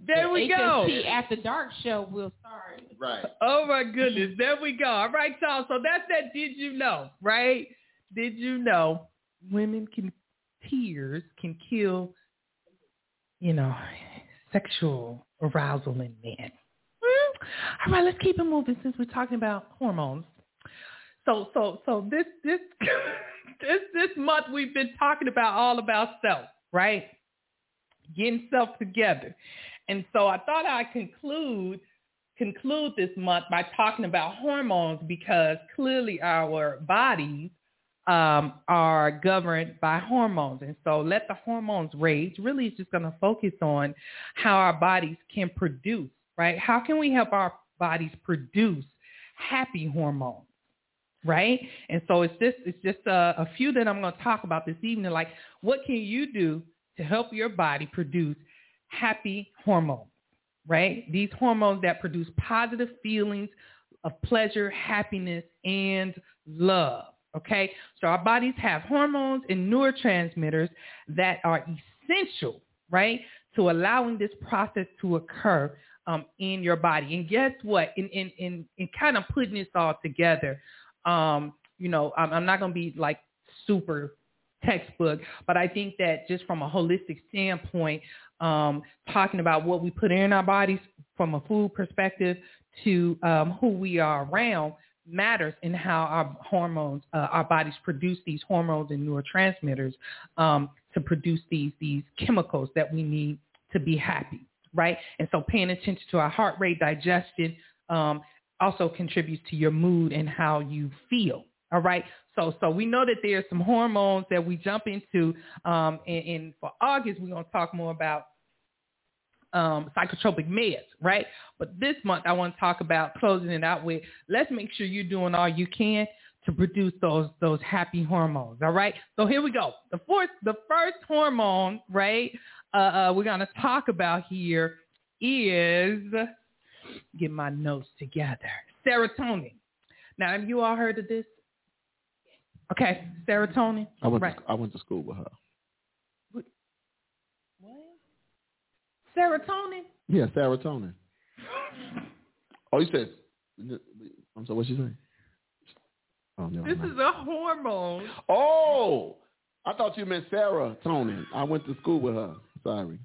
The- the- there the we go. HST After Dark show will start. Right. Oh my goodness, there we go. All right, y'all. So that's that. Did you know? Right? Did you know women can tears can kill, you know, sexual arousal in men? Hmm? All right, let's keep it moving since we're talking about hormones. So so so this this this this month we've been talking about all about self, right? Getting self together. And so I thought I'd conclude conclude this month by talking about hormones because clearly our bodies um, are governed by hormones. And so let the hormones rage really is just going to focus on how our bodies can produce, right? How can we help our bodies produce happy hormones? Right. And so it's just, it's just a, a few that I'm going to talk about this evening. Like what can you do to help your body produce happy hormones? right? These hormones that produce positive feelings of pleasure, happiness, and love. Okay, so our bodies have hormones and neurotransmitters that are essential, right, to allowing this process to occur um, in your body. And guess what? In in in, in kind of putting this all together, um, you know, I'm, I'm not going to be like super textbook, but I think that just from a holistic standpoint, um, talking about what we put in our bodies from a food perspective to um, who we are around matters in how our hormones, uh, our bodies produce these hormones and neurotransmitters um, to produce these these chemicals that we need to be happy, right? And so paying attention to our heart rate, digestion, um, also contributes to your mood and how you feel. All right. So so we know that there's some hormones that we jump into. Um, and, and for August, we're gonna talk more about um, psychotropic meds, right? But this month, I want to talk about closing it out with. Let's make sure you're doing all you can to produce those those happy hormones. All right. So here we go. The fourth, the first hormone, right? Uh, uh, we're gonna talk about here is get my notes together. Serotonin. Now, have you all heard of this? Okay, serotonin. I went right. to, I went to school with her. What? Serotonin. Yeah, serotonin. Oh, you said. I'm sorry. What you saying? Oh, never This mind. is a hormone. Oh, I thought you meant serotonin. I went to school with her. Sorry.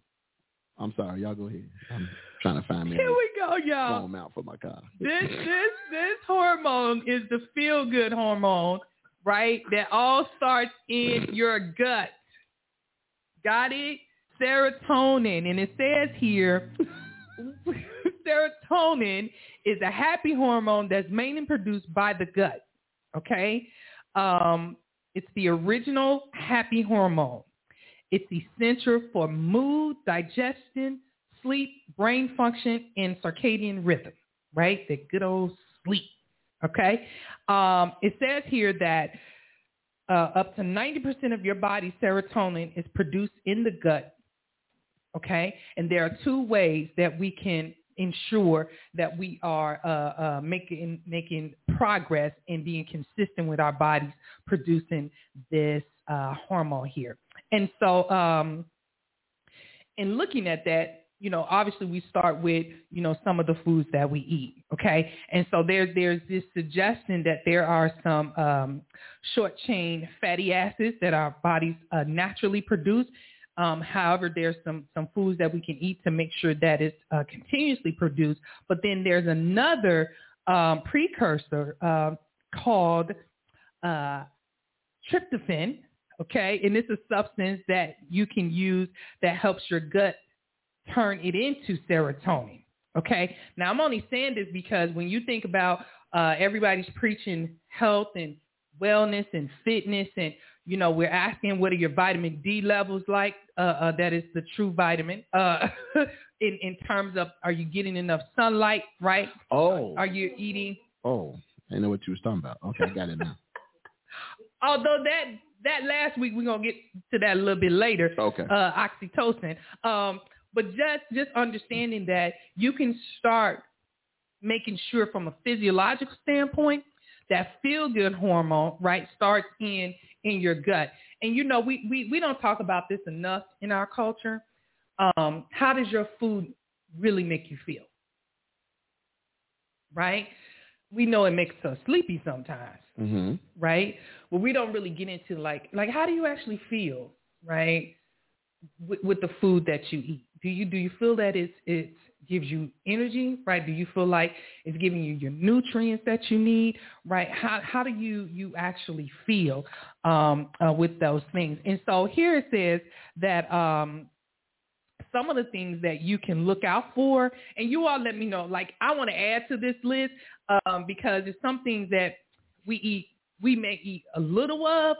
I'm sorry. Y'all go ahead. I'm trying to find me Here we go, y'all. foam out for my car. This this this hormone is the feel good hormone, right? That all starts in your gut. Got it? Serotonin. And it says here serotonin is a happy hormone that's mainly produced by the gut. Okay? Um, it's the original happy hormone. It's essential for mood, digestion, sleep, brain function, and circadian rhythm, right? The good old sleep. Okay? Um, it says here that uh, up to 90% of your body's serotonin is produced in the gut. Okay? And there are two ways that we can ensure that we are uh, uh, making making progress and being consistent with our bodies producing this uh, hormone here. And so, um, in looking at that, you know, obviously we start with, you know, some of the foods that we eat. Okay. And so there's, there's this suggestion that there are some um, short chain fatty acids that our bodies uh, naturally produce. Um, however, there's some, some foods that we can eat to make sure that it's uh, continuously produced. But then there's another um, precursor uh, called tryptophan, okay? And it's a substance that you can use that helps your gut turn it into serotonin, okay? Now, I'm only saying this because when you think about uh, everybody's preaching health and wellness and fitness and, you know, we're asking what are your vitamin D levels like? Uh, uh, that is the true vitamin. Uh, in, in terms of are you getting enough sunlight, right? Oh, Are you eating oh, I know what you was talking about. Okay, I got it now. although that that last week we're gonna get to that a little bit later. Okay. Uh, oxytocin. Um, but just just understanding that you can start making sure from a physiological standpoint that feel good hormone right starts in in your gut. And you know we we we don't talk about this enough in our culture. Um, how does your food really make you feel? Right? We know it makes us sleepy sometimes Mm-hmm. right? Well, we don't really get into like like how do you actually feel, right? With, with the food that you eat, do you do you feel that it's it gives you energy, right? Do you feel like it's giving you your nutrients that you need, right? How how do you you actually feel um, uh, with those things? And so here it says that um, some of the things that you can look out for, and you all let me know. Like I want to add to this list um, because it's some things that we eat, we may eat a little of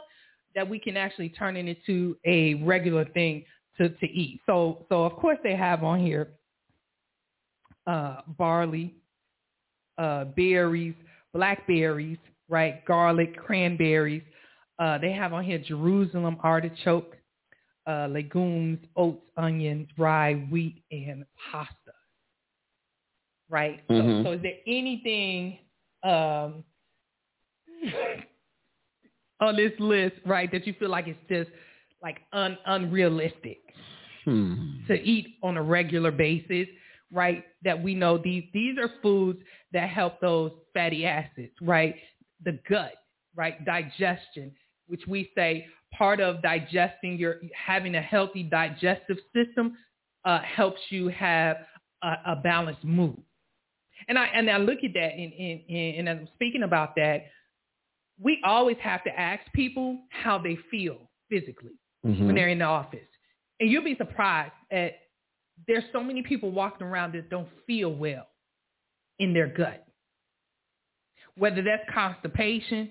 that we can actually turn it into a regular thing to, to eat. So, so of course they have on here uh, barley, uh, berries, blackberries, right? Garlic, cranberries. Uh, they have on here Jerusalem artichoke, uh, legumes, oats, onions, rye, wheat, and pasta. Right. Mhm. So, so is there anything um, on this list, right, that you feel like it's just like un- unrealistic Hmm. to eat on a regular basis, right? That we know these these are foods that help those fatty acids, right? The gut, right? Digestion, which we say part of digesting your having a healthy digestive system uh, helps you have a, a balanced mood. And I and I look at that and, and, and I'm speaking about that, we always have to ask people how they feel physically, Mhm. when they're in the office. And you'll be surprised at there's so many people walking around that don't feel well in their gut. Whether that's constipation,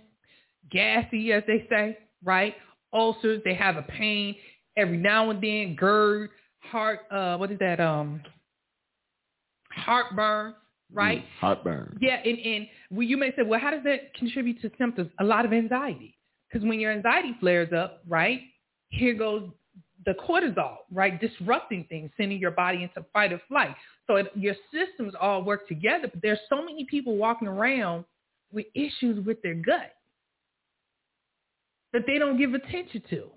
gassy as they say, right? Ulcers, they have a pain every now and then, GERD, heart uh what is that? Um heartburn, right? Mm, Heartburn. Yeah, and, and well, you may say, well, how does that contribute to symptoms? A lot of anxiety. Because when your anxiety flares up, right, here goes the cortisol, right, disrupting things, sending your body into fight or flight. So it, your systems all work together. But there's so many people walking around with issues with their gut that they don't give attention to.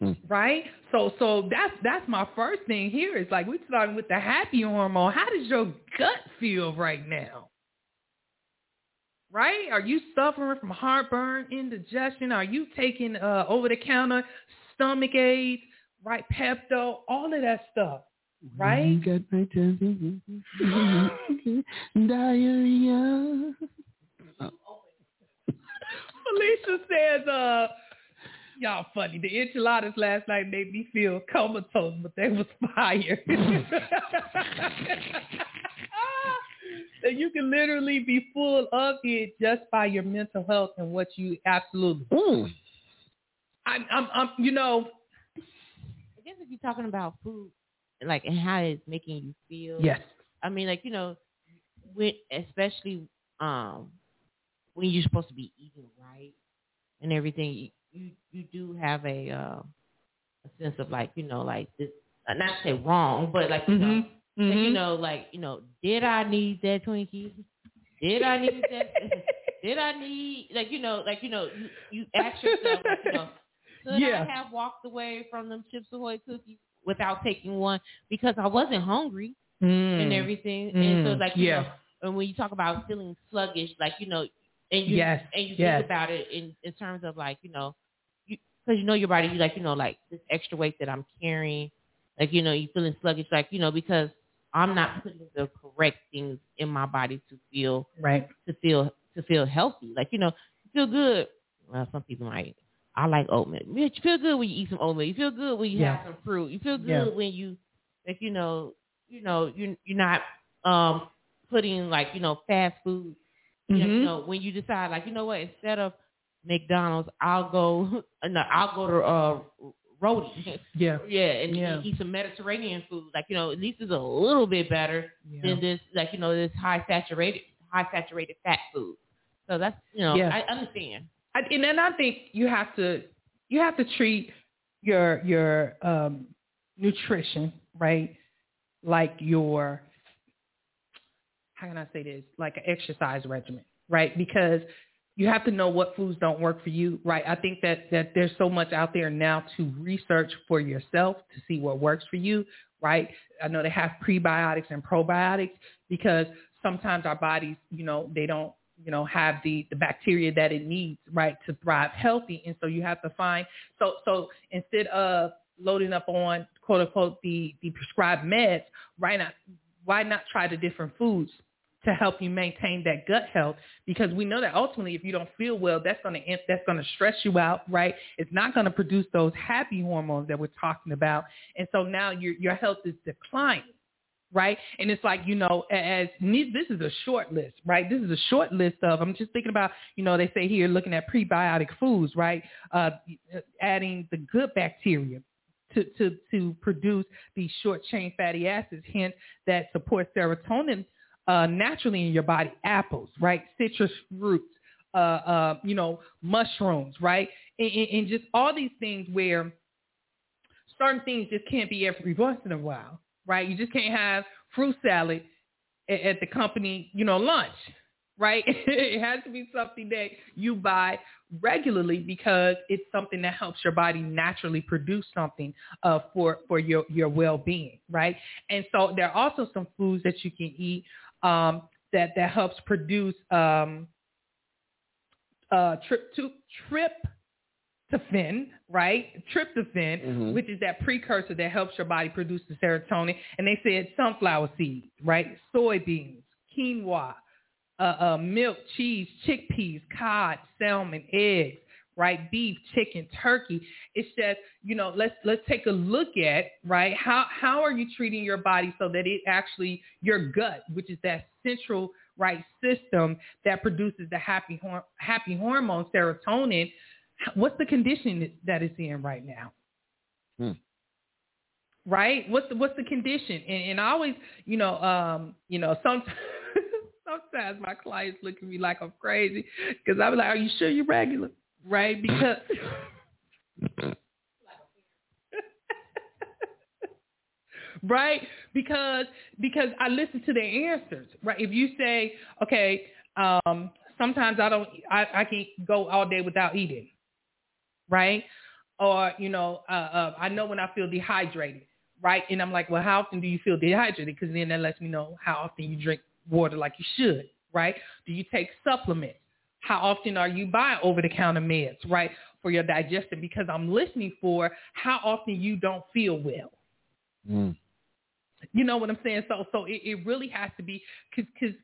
Hmm. Right? So so that's that's my first thing here is like we're starting with the happy hormone. How does your gut feel right now? Right? Are you suffering from heartburn, indigestion? Are you taking uh, over the counter stomach aids, right? Pepto, all of that stuff. Right? Got my diarrhea. Felicia says, uh, y'all funny. The enchiladas last night made me feel comatose, but they was fire. so you can literally be full of it just by your mental health and what you absolutely. Mm. I'm, I'm, I'm, you know, I guess if you're talking about food, like and how it's making you feel. yes, I mean, like you know, when especially um when you're supposed to be eating right and everything, you you, you do have a uh, a sense of like you know like this. uh, Not to say wrong, but like you know, Mhm. like, you Mhm. know, like you know, did I need that Twinkie? Did I need that? did I need like you know, like you know, you, you ask yourself, like, you know, could Yeah. I have walked away from them Chips Ahoy cookies without taking one because I wasn't hungry and Mm. everything. And so Mm. like you Yeah. know, and when you talk about feeling sluggish, like you know, and you Yes. and you Yes. think about it in in terms of like you know, you because you know your body, you like you know like this extra weight that I'm carrying, like you know you feeling sluggish, like you know because I'm not putting the correct things in my body to feel Right. to feel to feel healthy. Like you know, feel good. Well, some people might. I like oatmeal. You feel good when you eat some oatmeal. You feel good when you Yeah. have some fruit. You feel good Yeah. when you, like you know, you know, you you're not um putting like you know fast food. You, know, Mhm. you know, when you decide like you know what, instead of McDonald's, I'll go. No, I'll go to uh Roti. Yeah. yeah, and Yeah. eat some Mediterranean food. Like you know, at least it's a little bit better Yeah. than this like you know this high saturated high saturated fat food. So that's you know Yeah. I understand. I, and then I think you have to you have to treat your your um, nutrition right like your how can I say this like an exercise regimen right because you have to know what foods don't work for you right? I think that that there's so much out there now to research for yourself to see what works for you right? I know they have prebiotics and probiotics because sometimes our bodies you know they don't you know, have the, the bacteria that it needs, right, to thrive healthy. And so you have to find, so, so instead of loading up on quote unquote the, the prescribed meds, right not, why not try the different foods to help you maintain that gut health? Because we know that ultimately if you don't feel well, that's going to, that's going to stress you out, right? It's not going to produce those happy hormones that we're talking about. And so now your, your health is declining right? And it's like, you know, as this is a short list, right? This is a short list of, I'm just thinking about, you know, they say here looking at prebiotic foods, right? Uh, adding the good bacteria to, to, to produce these short chain fatty acids, hence that support serotonin uh, naturally in your body. Apples, right? Citrus fruits, uh, uh, you know, mushrooms, right? And, and, and just all these things where certain things just can't be every once in a while right? You just can't have fruit salad at, at the company, you know, lunch, right? it has to be something that you buy regularly because it's something that helps your body naturally produce something uh, for for your your well-being, right? And so there are also some foods that you can eat um, that that helps produce um, uh, trip to trip tryptophan, right? Tryptophan, Mhm. which is that precursor that helps your body produce the serotonin. And they said sunflower seeds, right? Soybeans, quinoa, uh, uh, milk, cheese, chickpeas, cod, salmon, eggs, right? Beef, chicken, turkey. It's just, you know, let's let's take a look at, right? How how are you treating your body so that it actually your gut, which is that central right system that produces the happy happy hormone serotonin, what's the condition that it's in right now? Hmm. Right? What's the what's the condition? And, and I always, you know, um, you know, sometimes sometimes my clients look at me like I'm crazy because I'm like, "Are you sure you're regular?" Right? Because right? Because because I listen to their answers. Right? If you say, "Okay, um, sometimes I don't, I, I can go all day without eating," right? Or you know, uh, uh, I know when I feel dehydrated, right? And I'm like, well, how often do you feel dehydrated? Because then that lets me know how often you drink water like you should, right? Do you take supplements? How often are you buying over-the-counter meds, right, for your digestion? Because I'm listening for how often you don't feel well. Mm. You know what I'm saying? So, so it, it really has to be because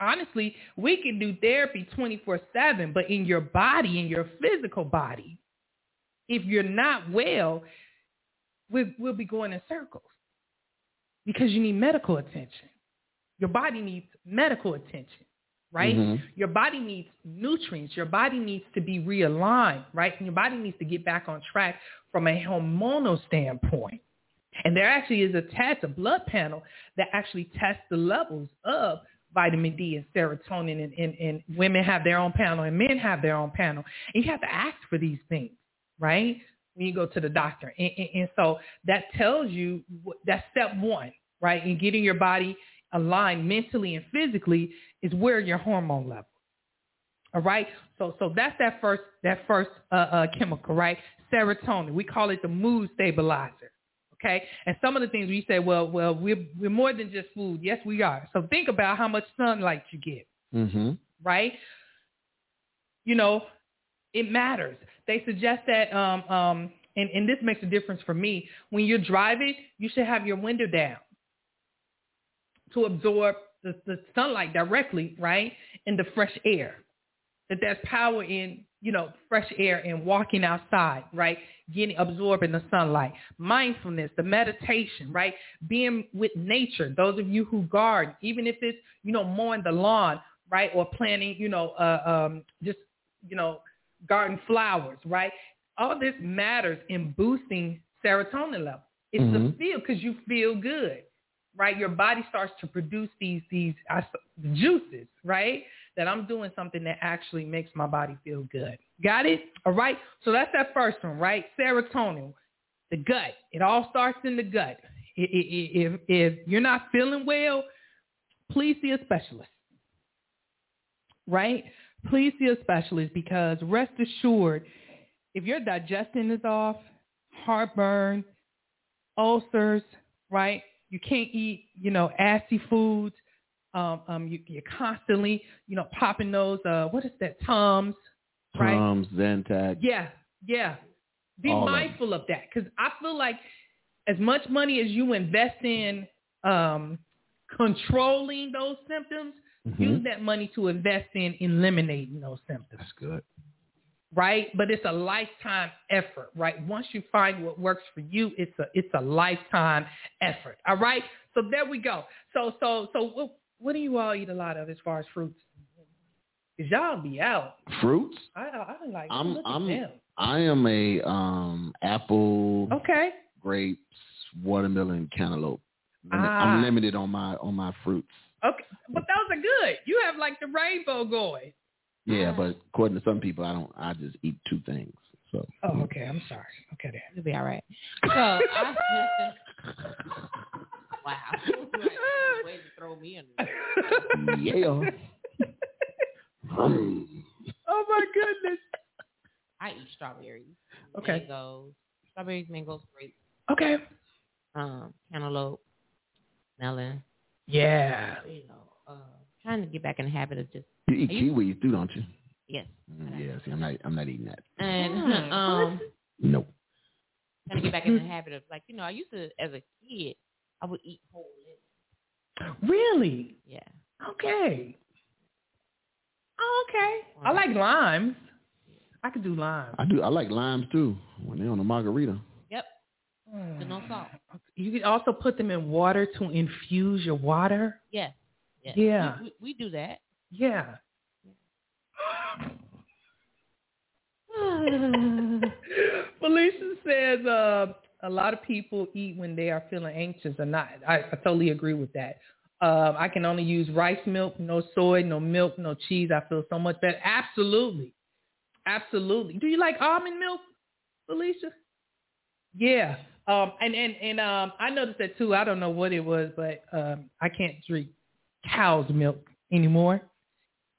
honestly, we can do therapy 24/7, but in your body, in your physical body, if you're not well, we'll, we'll be going in circles because you need medical attention. Your body needs medical attention, right? Mhm. Your body needs nutrients. Your body needs to be realigned, right? And your body needs to get back on track from a hormonal standpoint. And there actually is a test, a blood panel that actually tests the levels of vitamin D and serotonin and, and, and women have their own panel and men have their own panel. And you have to ask for these things, right? When you go to the doctor. And, and, and so that tells you, that's step one, right? In getting your body aligned mentally and physically is where your hormone level. All right. So so that's that first that first uh, uh, chemical, right? Serotonin. We call it the mood stabilizer. Okay. And some of the things we say, well, well, we're we're more than just food. Yes, we are. So think about how much sunlight you get, Mm-hmm. right? You know, it matters. They suggest that, um, um, and, and this makes a difference for me. When you're driving, you should have your window down to absorb the, the sunlight directly, right, in the fresh air. That there's power in, you know, fresh air and walking outside, right, getting absorbing the sunlight. Mindfulness, the meditation, right, being with nature. Those of you who garden, even if it's, you know, mowing the lawn, right, or planting, you know, uh, um, just, you know, garden flowers, right? All this matters in boosting serotonin levels. It's the Mhm. feel because you feel good, right? Your body starts to produce these these juices, right? That I'm doing something that actually makes my body feel good. Got it? All right. So that's that first one, right? Serotonin, the gut. It all starts in the gut. If if you're not feeling well, please see a specialist. Right? Please see a specialist because rest assured, if your digestion is off, heartburn, ulcers, right? You can't eat, you know, assy foods. Um, um, you, you're constantly, you know, popping those, uh, what is that, Tums, right? Tums, Zantac. Yeah, yeah. Be All mindful of that because I feel like as much money as you invest in um, controlling those symptoms, Mhm. use that money to invest in eliminating those symptoms That's good. Right? But it's a lifetime effort, right? Once you find what works for you, it's a it's a lifetime effort. All right. So there we go. So so so what, what do you all eat a lot of as far as fruits? Cause y'all be out. Fruits. I I, I like I'm I'm them. I am a um apple, Okay. grapes, watermelon, cantaloupe. Ah. I'm limited on my on my fruits. Okay. But those are good. You have like the rainbow going. Yeah, but according to some people, I don't. I just eat two things. So Oh, okay. I'm sorry. Okay then. You'll be all right. So I wow. Way to throw me under. yeah. Oh my goodness. I eat strawberries. Okay. Mangoes. Strawberries, mangoes, grapes, Okay. um, cantaloupe, melon. Yeah. You know, uh, trying to get back in the habit of just You eat you- kiwis too, don't you? yes. Mm, yeah. See, I'm not. I'm not eating that. And um, Nope. trying to get back in the habit of like you know I used to as a kid I would eat whole lemons. Really? Yeah. Okay. Oh, okay. I like limes. I could do lime. I do. I like limes too when they're on a margarita. Yep. So no salt. You could also put them in water to infuse your water. Yes. yes. Yeah. We, we, we do that. Yeah. Felicia says uh, a lot of people eat when they are feeling anxious or not. I, I totally agree with that. Um, I can only use rice milk, no soy, no milk, no cheese. I feel so much better. Absolutely. Absolutely. Do you like almond milk, Felicia? Yeah. Um, and and and um, I noticed that too. I don't know what it was, but um, I can't drink cow's milk anymore.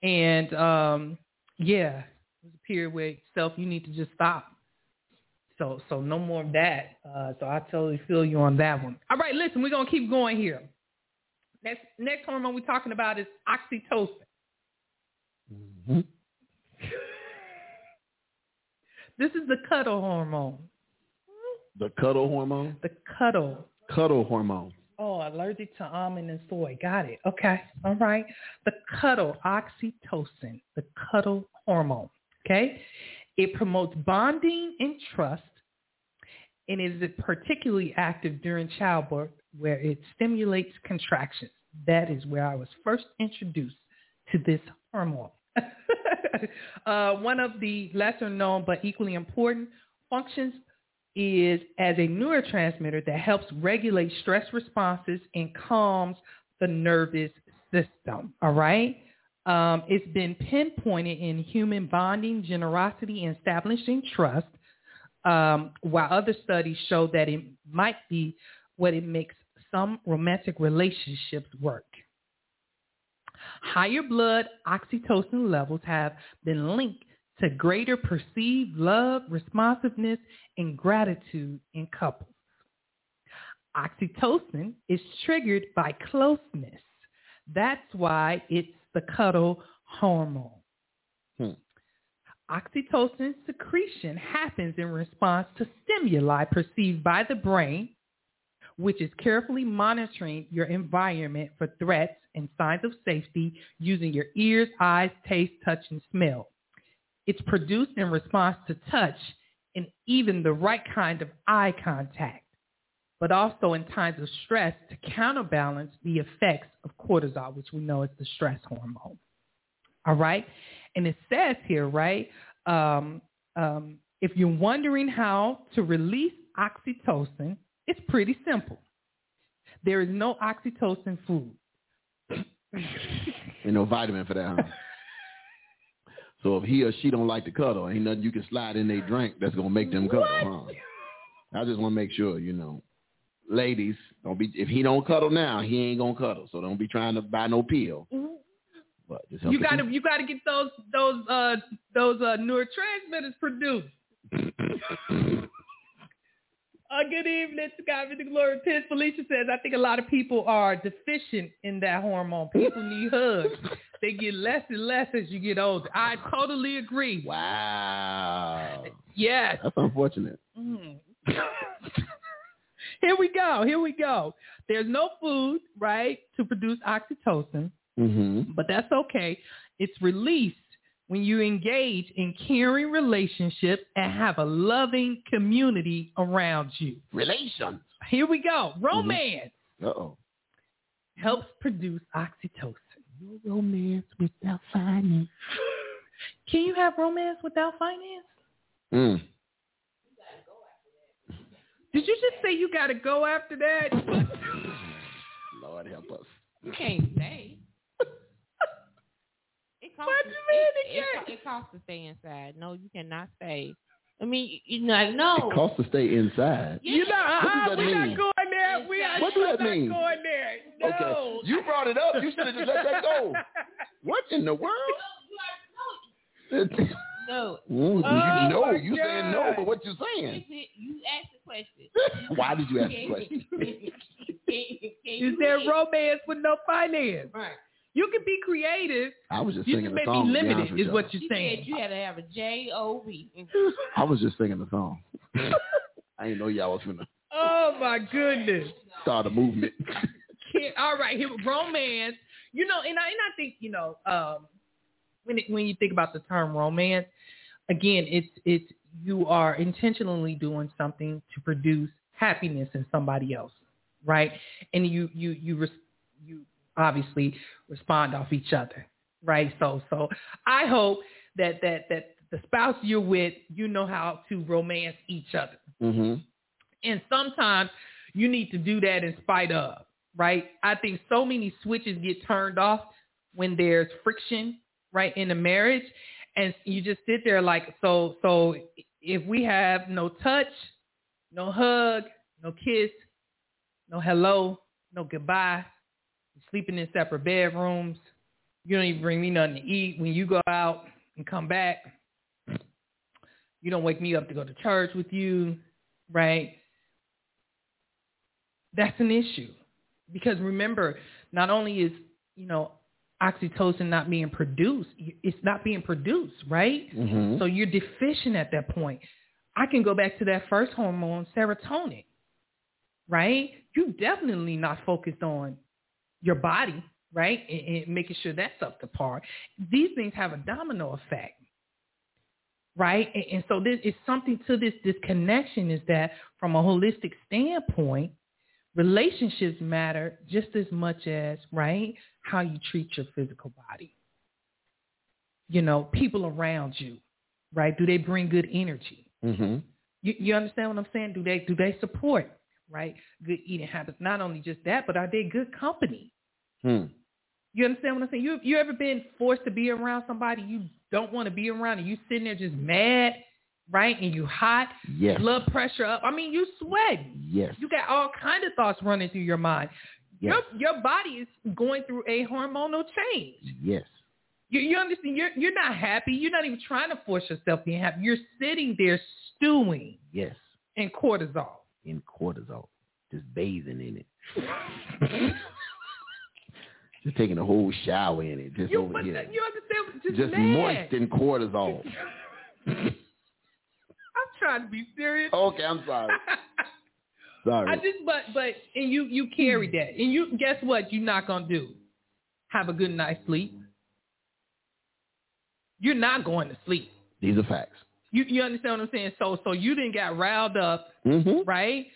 And um, yeah, it was a period where self you need to just stop. So so no more of that. Uh, so I totally feel you on that one. All right, listen, we're gonna keep going here. Next next hormone we're talking about is oxytocin. hmm This is the cuddle hormone. The cuddle hormone. The cuddle. Cuddle hormone. Oh, allergic to almond and soy. Got it. Okay. All right. The cuddle, oxytocin, the cuddle hormone. Okay. It promotes bonding and trust and is particularly active during childbirth where it stimulates contractions. That is where I was first introduced to this hormone. uh, one of the lesser known but equally important functions is as a neurotransmitter that helps regulate stress responses and calms the nervous system. All right. Um, it's been pinpointed in human bonding, generosity, and establishing trust, um, while other studies show that it might be what it makes some romantic relationships work. Higher blood oxytocin levels have been linked to greater perceived love, responsiveness, and gratitude in couples. Oxytocin is triggered by closeness. That's why it's the cuddle hormone. Hmm. Oxytocin secretion happens in response to stimuli perceived by the brain, which is carefully monitoring your environment for threats and signs of safety using your ears, eyes, taste, touch, and smell. It's produced in response to touch and even the right kind of eye contact, but also in times of stress to counterbalance the effects of cortisol, which we know is the stress hormone. All right? And it says here, right, um, um, if you're wondering how to release oxytocin, it's pretty simple. There is no oxytocin food. Ain't no vitamin for that. Huh? So if he or she don't like to cuddle, ain't nothing you can slide in their drink that's gonna make them cuddle. Huh? I just want to make sure you know, ladies, don't be if he don't cuddle now, he ain't gonna cuddle. So don't be trying to buy no pill. But just help You gotta you gotta get those those uh those uh neurotransmitters produced. Uh, good evening, to God be the glory. Piss Felicia says, I think a lot of people are deficient in that hormone. People need hugs. They get less and less as you get older. I totally agree. Wow, Yes. that's unfortunate. Mm. Here we go. Here we go. There's no food, right, to produce oxytocin, Mm-hmm. but that's okay. It's released when you engage in caring relationships and have a loving community around you. Relations. Here we go. Romance Uh oh. helps produce oxytocin. No romance without finance. Can you have romance without finance? Mm. Did you just say you got to go after that? Lord help us. You can't stay. It costs, What do you mean it, it it, costs to stay inside. No, you cannot stay. I mean, you, you know, no. It costs to stay inside. You know, uh, What does that we're not going there. We are What does that mean? going there. No. Okay, you brought it up. You should have just let that go. What in the world? No. you Oh, know, my you saying no, but what you You, saying? you asked the question. Why did you ask the question? Is there romance with no finance? Right. You can be creative. I was just You singing the song. be to be honest limited, is what you're She said saying. you had to have a J O V. I was just singing the song. I didn't know y'all was gonna Oh my goodness. start a movement. All right, here romance. You know, and I and I think you know um, when it, when you think about the term romance, again, it's it's you are intentionally doing something to produce happiness in somebody else, right? And you you you res- you obviously respond off each other, right? So so I hope that that that the spouse you're with, you know how to romance each other. hmm And sometimes you need to do that in spite of, right? I think so many switches get turned off when there's friction, right, in a marriage. And you just sit there like, so, so if we have no touch, no hug, no kiss, no hello, no goodbye, You're sleeping in separate bedrooms, you don't even bring me nothing to eat when you go out and come back. You don't wake me up to go to church with you, right? That's an issue. Because remember, not only is, you know, oxytocin not being produced, it's not being produced, right? hmm So you're deficient at that point. I can go back to that first hormone, serotonin, right? You definitely not focused on your body, right? And, and making sure that's up to par. These things have a domino effect, right? And, and so this is something to this, this connection is that from a holistic standpoint, relationships matter just as much as, right, how you treat your physical body. You know, people around you, right? Do they bring good energy? hmm You, you understand what I'm saying? Do they do they support right good eating habits? Not only just that, but are they good company? Hmm. You understand what I'm saying? You you ever been forced to be around somebody you don't want to be around, and you sitting there just mad, right? And you hot, Yes. blood pressure up. I mean, you sweat. Yes. You got all kind of thoughts running through your mind. Yes. Your your body is going through a hormonal change. Yes. You, you understand? You're you're not happy. You're not even trying to force yourself being happy. You're sitting there stewing Yes. in cortisol. In cortisol, just bathing in it. just taking a whole shower in it. Just You, over here. you understand? Just, just moist in cortisol. I'm trying to be serious. okay, I'm sorry. Sorry. I just, but, but, and you, you carry that, and you, guess what? You're not gonna do? Have a good night's sleep. You're not going to sleep. These are facts. You, you understand what I'm saying? So, so you didn't got riled up, Mm-hmm. right?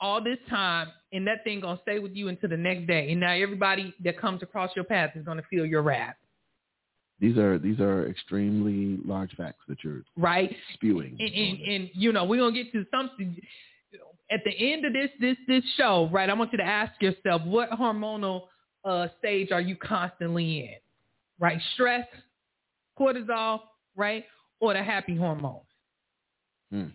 All this time, and that thing gonna stay with you until the next day. And now everybody that comes across your path is gonna feel your wrath, These are these are extremely large facts that you're right? spewing. and, and, and you know we're gonna get to something at the end of this this this show right i want you to ask yourself what hormonal uh stage are you constantly in right stress cortisol right or the happy hormones Hmm.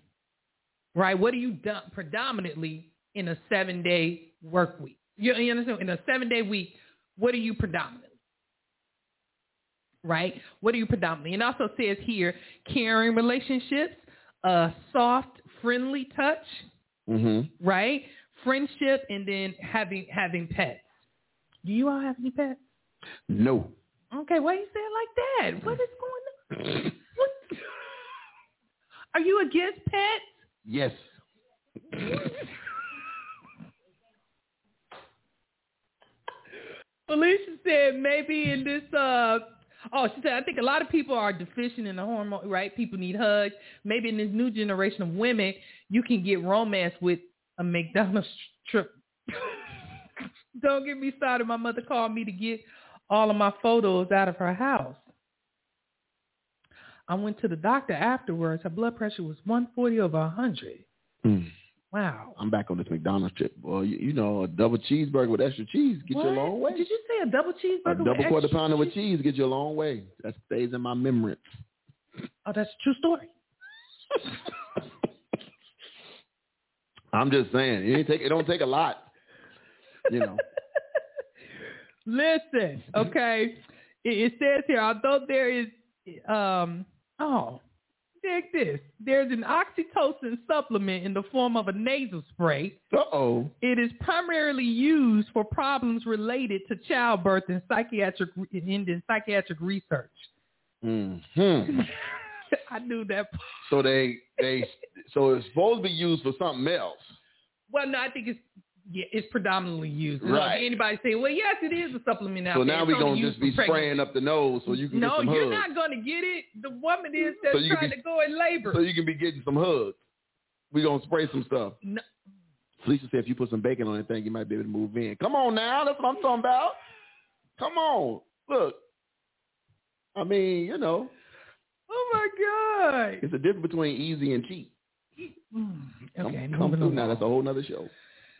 right what are you done predominantly in a seven day work week you, you understand in a seven day week what are you predominantly right? What are you predominantly? And also says here, caring relationships, uh, soft, friendly touch, Mm-hmm. right? Friendship, and then having having pets. Do you all have any pets? No. Okay, why you say it like that? What is going on? What? Are you against pets? Yes. Felicia said maybe in this uh oh she said I think a lot of people are deficient in the hormone right? People need hugs. Maybe in this new generation of women you can get romance with a McDonald's trip. Don't get me started. My mother called me to get all of my photos out of her house. I went to the doctor afterwards. Her blood pressure was 140 over 100. Mm. Wow. I'm back on this McDonald's trip. Well, you, you know, a double cheeseburger with extra cheese get you a long way. Did you say a double cheeseburger? with extra? A double quarter pounder with cheese? cheese get you a long way. That stays in my memory. Oh, that's a true story. I'm just saying, it ain't take it don't take a lot. You know. Listen, okay. It, it says here, although there is, um, oh, dig this. There's an oxytocin supplement in the form of a nasal spray. Uh oh. It is primarily used for problems related to childbirth and psychiatric and in psychiatric research. hmm I knew that. So they they so it's supposed to be used for something else. Well, no, I think it's Yeah, it's predominantly used. Right. if anybody say, well, yes, it is a supplement out So now we're gonna just be spraying up the nose so you can No, get some hugs. No, you're not going to get it. The woman is that's So trying be- to go in labor. So you can be getting some hugs. We're gonna spray some stuff. no, Felicia said if you put some bacon on that thing, you might be able to move in. Come on now, that's what I'm talking about. Come on. Look. I mean, you know, oh my God. it's a difference between easy and cheap. Mm, Okay, come through now. That's a whole nother show.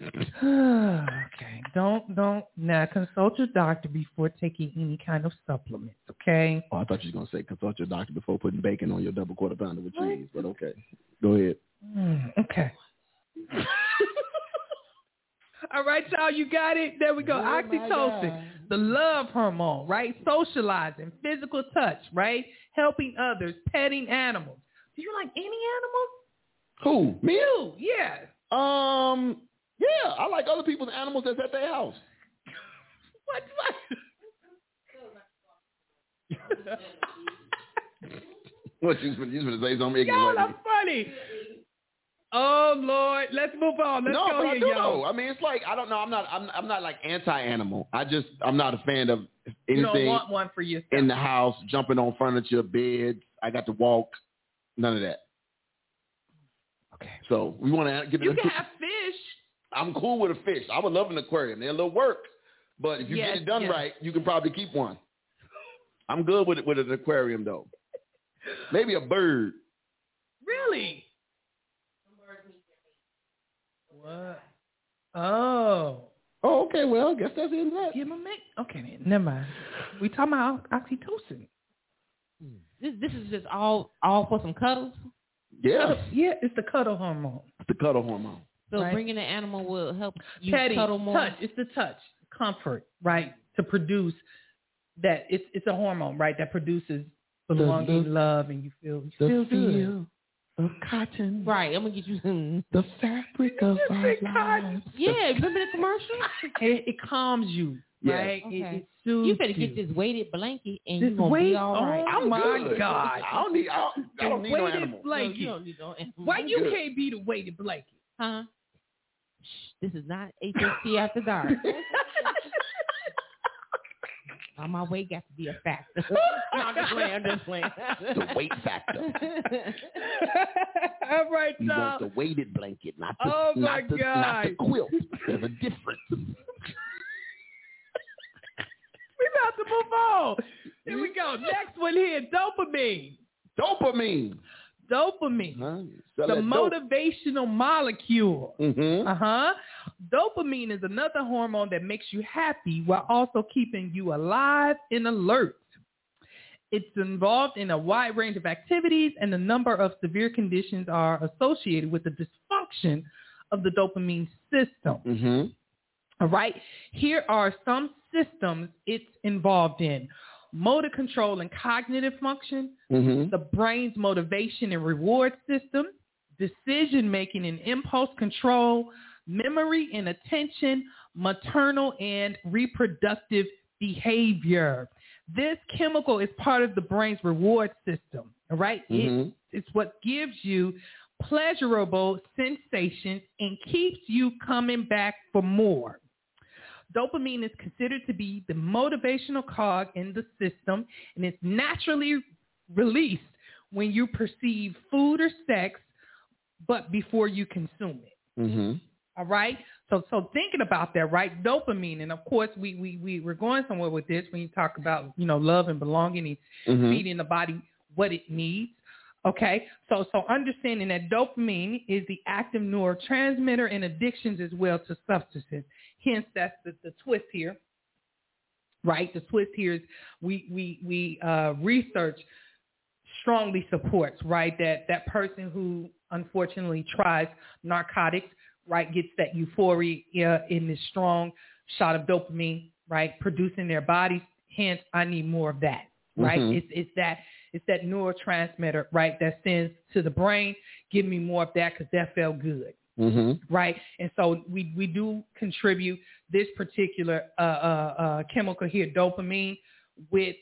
okay, don't don't now consult your doctor before taking any kind of supplements. Okay. Oh, I thought you were gonna say consult your doctor before putting bacon on your double quarter pounder with cheese. But okay, go ahead. Mm, okay. All right, y'all, you got it. There we go. Oh, Oxytocin, the love hormone, right? Socializing, physical touch, right? Helping others, petting animals. Do you like any animals? Who? Me? You, yeah. Um, yeah, I like other people's animals that's at their house. What? what? What you you gonna say something y'all are funny. Oh Lord, let's move on. Let's no, go but I here, do y'all. know. I mean, it's like I don't know. I'm not. I'm. I'm not like anti-animal. I just. I'm not a fan of You don't anything want one for yourself. in the house, jumping on furniture, beds. I got to walk. None of that. okay. So we want to give it. You a, can have. I'm cool with a fish. I would love an aquarium. They're a little work, but if you Yes, get it done yes. right, you can probably keep one. I'm good with it with an aquarium though. Maybe a bird. Really? What? Oh. Oh, okay. Well, I guess that's the end of that. Give him a mix. Okay. Never mind. We talking about oxytocin. This this is just all all for some cuddles. Yeah, Cuddle- Yeah, it's the cuddle hormone. It's the cuddle hormone. So Right. bringing the animal will help you Petting, cuddle more. touch. It's the touch, comfort, right? To produce that. It's it's a hormone, right? That produces belonging, the- love, and you feel you feel good. of cotton, Right. I'm gonna get you some. the fabric of You our said cotton. lives. Yeah. Remember the commercial? It, it calms you, Yes. right? Okay. it soothes You better get this weighted blanket and This you're gonna weight- be all right. Oh, I'm my good. God. I don't need. I don't, I don't need no weighted animal. No, blanket. you don't need no animal. Why you good. can't be the weighted blanket? Huh? Shh, This is not HST after dark. On my weight got to be a factor. no, I'm just playing. I'm just playing. the weight factor. All right, You y'all. want the weighted blanket, not the, Oh, my not the, not the quilt. There's a difference. We about to move on. Here we go. Next one here, dopamine. Dopamine. Dopamine, Huh? The that dope. motivational molecule. Mhm. Uh huh. Dopamine is another hormone that makes you happy while also keeping you alive and alert. It's involved in a wide range of activities, and a number of severe conditions are associated with the dysfunction of the dopamine system. Mhm. All right. Here are some systems it's involved in. Motor control and cognitive function, Mhm. the brain's motivation and reward system, decision making and impulse control, memory and attention, maternal and reproductive behavior. This chemical is part of the brain's reward system. All right? It- Mhm. it's what gives you pleasurable sensations and keeps you coming back for more. Dopamine is considered to be the motivational cog in the system, and it's naturally released when you perceive food or sex, but before you consume it. Mhm. All right. So so thinking about that, right? Dopamine, and of course we we we we're going somewhere with this when you talk about you know love and belonging and Mhm. feeding the body what it needs. Okay, so so understanding that dopamine is the active neurotransmitter in addictions as well to substances. Hence, that's the, the twist here, right? The twist here is we we we uh, research strongly supports right that that person who unfortunately tries narcotics right gets that euphoria in this strong shot of dopamine right producing their bodies. Hence, I need more of that right? Mhm. It's it's that it's that neurotransmitter, right, that sends to the brain, give me more of that because that felt good, Mhm. right? And so we we do contribute this particular uh, uh, uh, chemical here, dopamine, with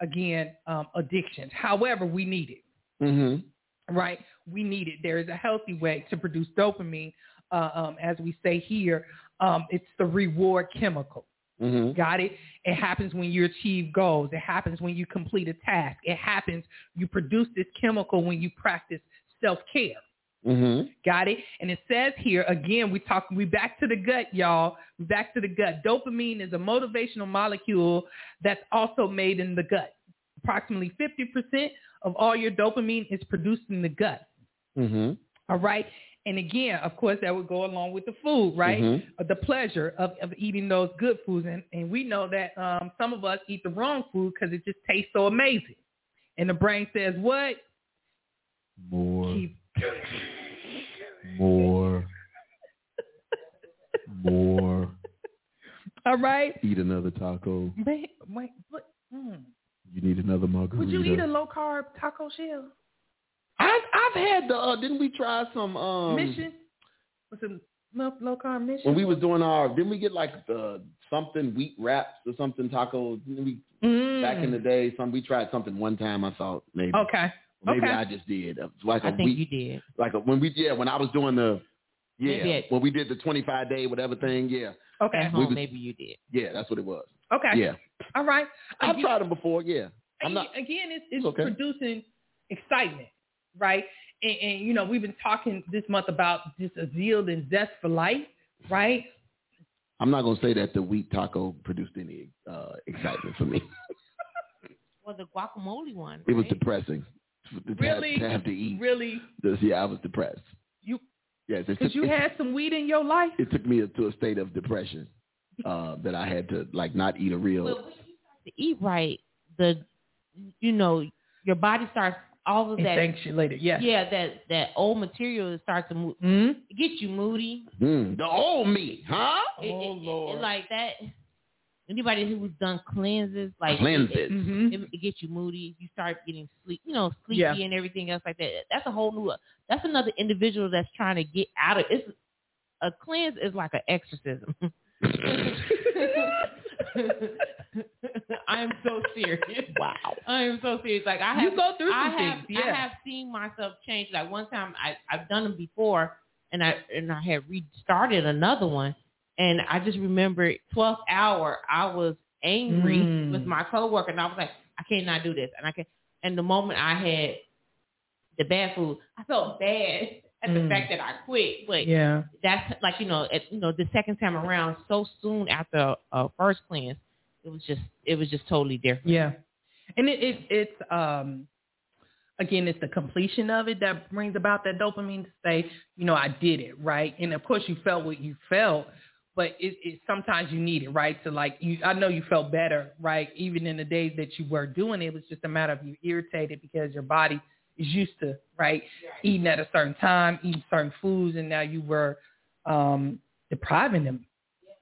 again um, addictions. However, we need it, Mhm. right? We need it. There is a healthy way to produce dopamine, uh, um, as we say here, Um, it's the reward chemical. hmm Got it? It happens when you achieve goals. It happens when you complete a task. It happens you produce this chemical when you practice self-care. Hmm Got it? And it says here again, we talk we back to the gut, y'all. We back to the gut. Dopamine is a motivational molecule that's also made in the gut. Approximately 50% of all your dopamine is produced in the gut. hmm All right. And again, of course, that would go along with the food, right? Mhm. Uh, The pleasure of, of eating those good foods. And, and we know that um, some of us eat the wrong food because it just tastes so amazing. And the brain says, what? More, Keep more, more. All right. Eat another taco. Wait, wait, what? Mm. You need another margarita. Would you eat a low carb taco shell? I've I've had the. Uh, didn't we try some? Um, mission? Was it low, low carb mission? when we was doing our. Didn't we get like the something wheat wraps or something taco? Didn't we Mm. back in the day? Some we tried something one time. I thought maybe. Okay. Maybe okay. I just did. It like a I think week. you did. like a, when we yeah when I was doing the yeah Maybe when we did the 25 day whatever thing yeah okay. At home, was- maybe you did. yeah that's what it was Okay. yeah All right. I've tried them before yeah I'm again, not again it's, it's okay. producing excitement, right? And, and you know, we've been talking this month about just a zeal and zest for life, right? I'm not gonna say that the wheat taco produced any uh, excitement for me Well, the guacamole one. it was depressing to, to have- Really? to have to eat Really? this yeah I was depressed yes because you it, had some weed in your life? it took me to a state of depression uh, that I had to like not eat a real But when you start to eat right, the you know your body starts all of that. Encapsulated, yes. Yeah, yeah, that that old material starts to move. Mm-hmm. It you moody. mm, the old me huh It, Oh, it- it- Lord. like that. Anybody who's done cleanses, like Cleanses. it, Mm-hmm. it, it gets you moody. You start getting sleep, you know, sleepy Yeah. and everything else like that. That's a whole new. That's another individual that's trying to get out of. It's a cleanse is like an exorcism. I am so serious. wow I am so serious. Like I have, You go through I have, things, yeah. I have seen myself change. Like one time, I I've done them before, and I and I had restarted another one, and I just remember 12th hour. I was angry Mm. with my coworker, and I was like, I cannot do this, and I can. And the moment I had the bad food, I felt bad at the Mm. fact that I quit. But Yeah. that's like you know, at, you know, the second time around, so soon after uh, first cleanse, it was just it was just totally different. Yeah. And it, it it's um again it's the completion of it that brings about that dopamine to say, you know, I did it, right? And of course you felt what you felt, but it, it sometimes you need it, right? To like you I know you felt better, right? Even in the days that you were doing it, it was just a matter of you irritated because your body is used to, right, eating at a certain time, eating certain foods and now you were um depriving them,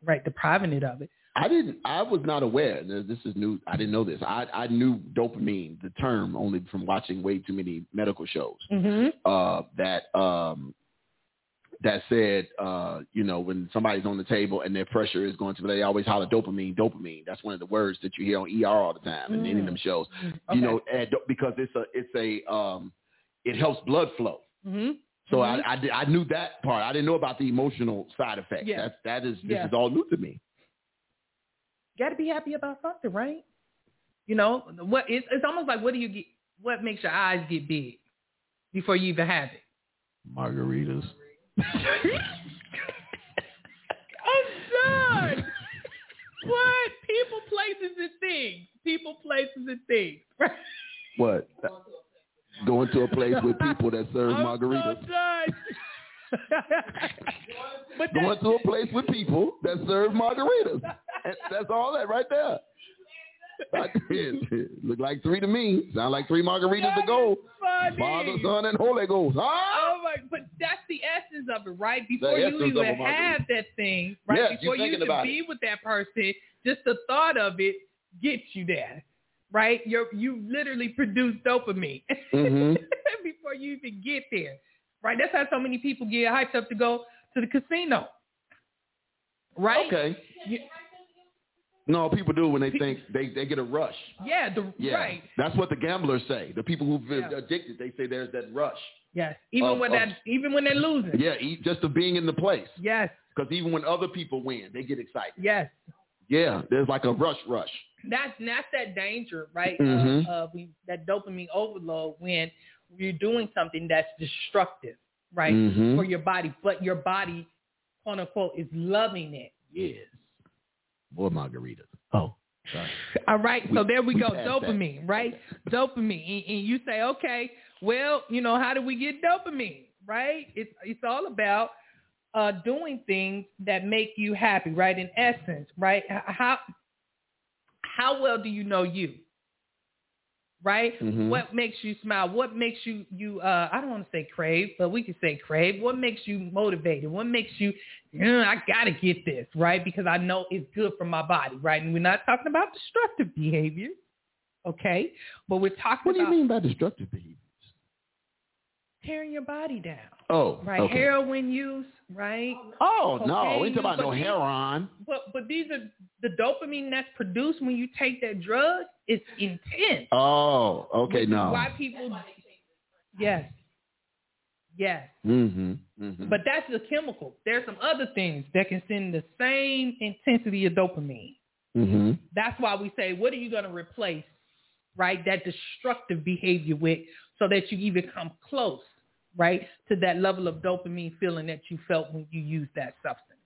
right, depriving it of it. I didn't. I was not aware. This this is new. I didn't know this. I I knew dopamine, the term, only from watching way too many medical shows. Mm-hmm. Uh, that um, that said, uh, you know, when somebody's on the table and their pressure is going to, they always holler dopamine, dopamine. That's one of the words that you hear on ER all the time and any of them shows. Okay. You know, and because it's a it's a um, it helps blood flow. Mm-hmm. So Mhm. I, I, I knew that part. I didn't know about the emotional side effects. Yeah. That's that is this Yeah. is all new to me. got to be happy about something, right? You know, what it's, it's almost like what do you get? What makes your eyes get big before you even have it? Margaritas. I'm done. what people, places, and things. People, places, and things. What? Going to a place with people that serve I'm margaritas. so done. but Going to a place with people that serve margaritas. That's all that right there. Like, Look like three to me. Sound like three margaritas to go. Father, Son, and Holy Ghost. Huh? Oh my! But that's the essence of it, right? Before you even have that thing, right? Yes, Before you even be with that person, just the thought of it gets you there, right? You're you literally produce dopamine Mhm. before you even get there, right? That's how so many people get hyped up to go to the casino, right? Okay. You- No, people do when they think they, they get a rush. yeah, the Yeah. right. That's what the gamblers say. The people who've been Yeah. addicted, they say there's that rush. Yes, even Of- when of- that, even when they're losing. Yeah, just of being in the place. Yes, Because even when other people win, they get excited. Yes. Yeah, there's like a rush, rush. That's that's that danger, right? Mhm. We, that dopamine overload when you're doing something that's destructive, right, Mhm. for your body, but your body, quote unquote, is loving it. Yes. Boy, margaritas. Oh, sorry. All right, so there we, we go, passed that. dopamine, right? Dopamine, and, and you say, okay, well, you know, how do we get dopamine, right? It's it's all about uh, doing things that make you happy, right? In essence, right? How how well do you know you? Right? Mhm. What makes you smile? What makes you you uh I don't want to say crave, but we could say crave. What makes you motivated? What makes you I gotta get this, right? Because I know it's good for my body, right? And we're not talking about destructive behavior, okay? But we're talking What do you about mean by destructive behaviors? tearing your body down. Oh, Right. okay. Heroin use, right? Oh no, Cocaine we ain't about use, no heroin. But but these are the dopamine that's produced when you take that drug is intense. Oh, okay, no. Why people? Yes. Yes. Mm-hmm. mm-hmm. But that's the chemical. There's some other things that can send the same intensity of dopamine. mm-hmm. That's why we say, what are you going to replace, right, that destructive behavior with so that you even come close, right, to that level of dopamine feeling that you felt when you used that substance.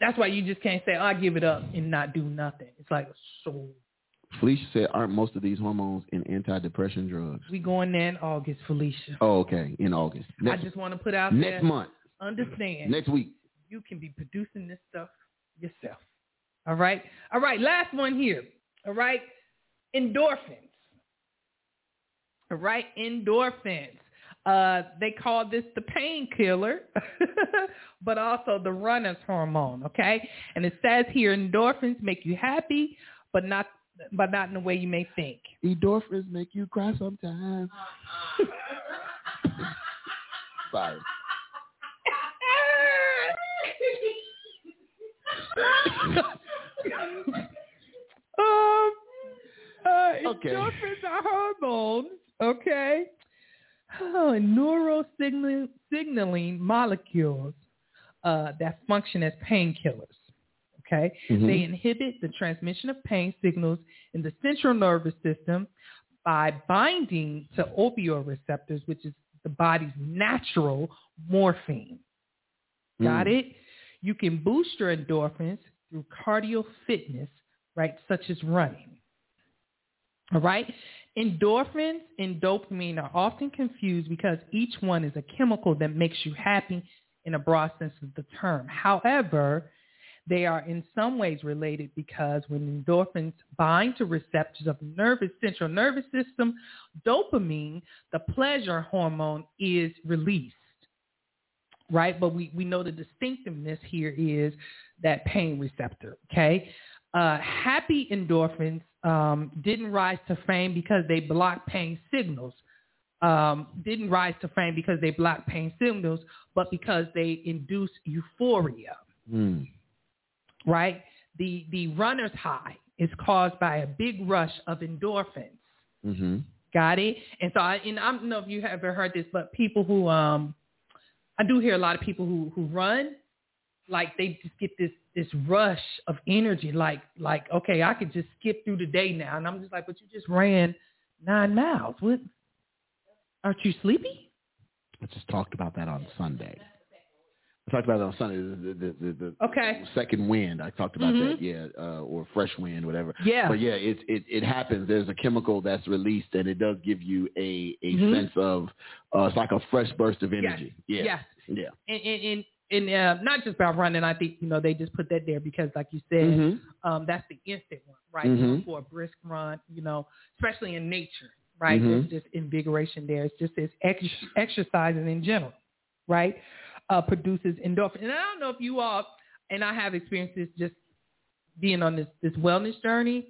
That's why you just can't say, oh, I give it up and not do nothing. It's like, so Felicia said, aren't most of these hormones in antidepressant drugs? we going there in August, Felicia. Oh, okay, in August. Next, I just want to put out next there, month, understand, next week. you can be producing this stuff yourself. All right? All right, last one here. All right? Endorphins. All right? Endorphins. Uh, they call this the painkiller, but also the runner's hormone, okay? And it says here endorphins make you happy, but not but not in the way you may think. Endorphins make you cry sometimes. Sorry. um, uh, Okay. endorphins are hormones, okay? Oh, and neurosignaling signaling molecules uh, that function as painkillers. Okay, Mhm. they inhibit the transmission of pain signals in the central nervous system by binding to opioid receptors, which is the body's natural morphine. Got Mm. it? You can boost your endorphins through cardio fitness, right, such as running. All right? Endorphins and dopamine are often confused because each one is a chemical that makes you happy in a broad sense of the term. However, they are in some ways related because when endorphins bind to receptors of the nervous central nervous system, dopamine, the pleasure hormone, is released right? But we, we know the distinctiveness here is that pain receptor, okay? Uh, happy endorphins um, didn't rise to fame because they block pain signals. Um, didn't rise to fame because they block pain signals, but because they induce euphoria, Mm. Right? The, the runner's high is caused by a big rush of endorphins. Mm-hmm. Got it? And so I and I don't know if you have ever heard this, but people who um I do hear a lot of people who who run, like they just get this this rush of energy, like like, okay, I could just skip through the day now. And I'm just like, but you just ran nine miles. What aren't you sleepy? I just talked about that on Sunday. I talked about it on Sunday. The, the, the, the Okay. second wind. I talked about Mhm. that. Yeah, uh, or fresh wind, whatever. Yeah. But yeah, it, it it happens. There's a chemical that's released, and it does give you a a Mhm. sense of uh, it's like a fresh burst of energy. Yeah. Yes. Yeah. And and and, and uh, not just about running. I think you know they just put that there because, like you said, Mhm. um, that's the instant one, right? Mhm. For a brisk run, you know, especially in nature, right? Mhm. There's just invigoration there. It's just this ex- exercising in general, right? Uh, produces endorphins. And I don't know if you all, and I have experiences just being on this this wellness journey.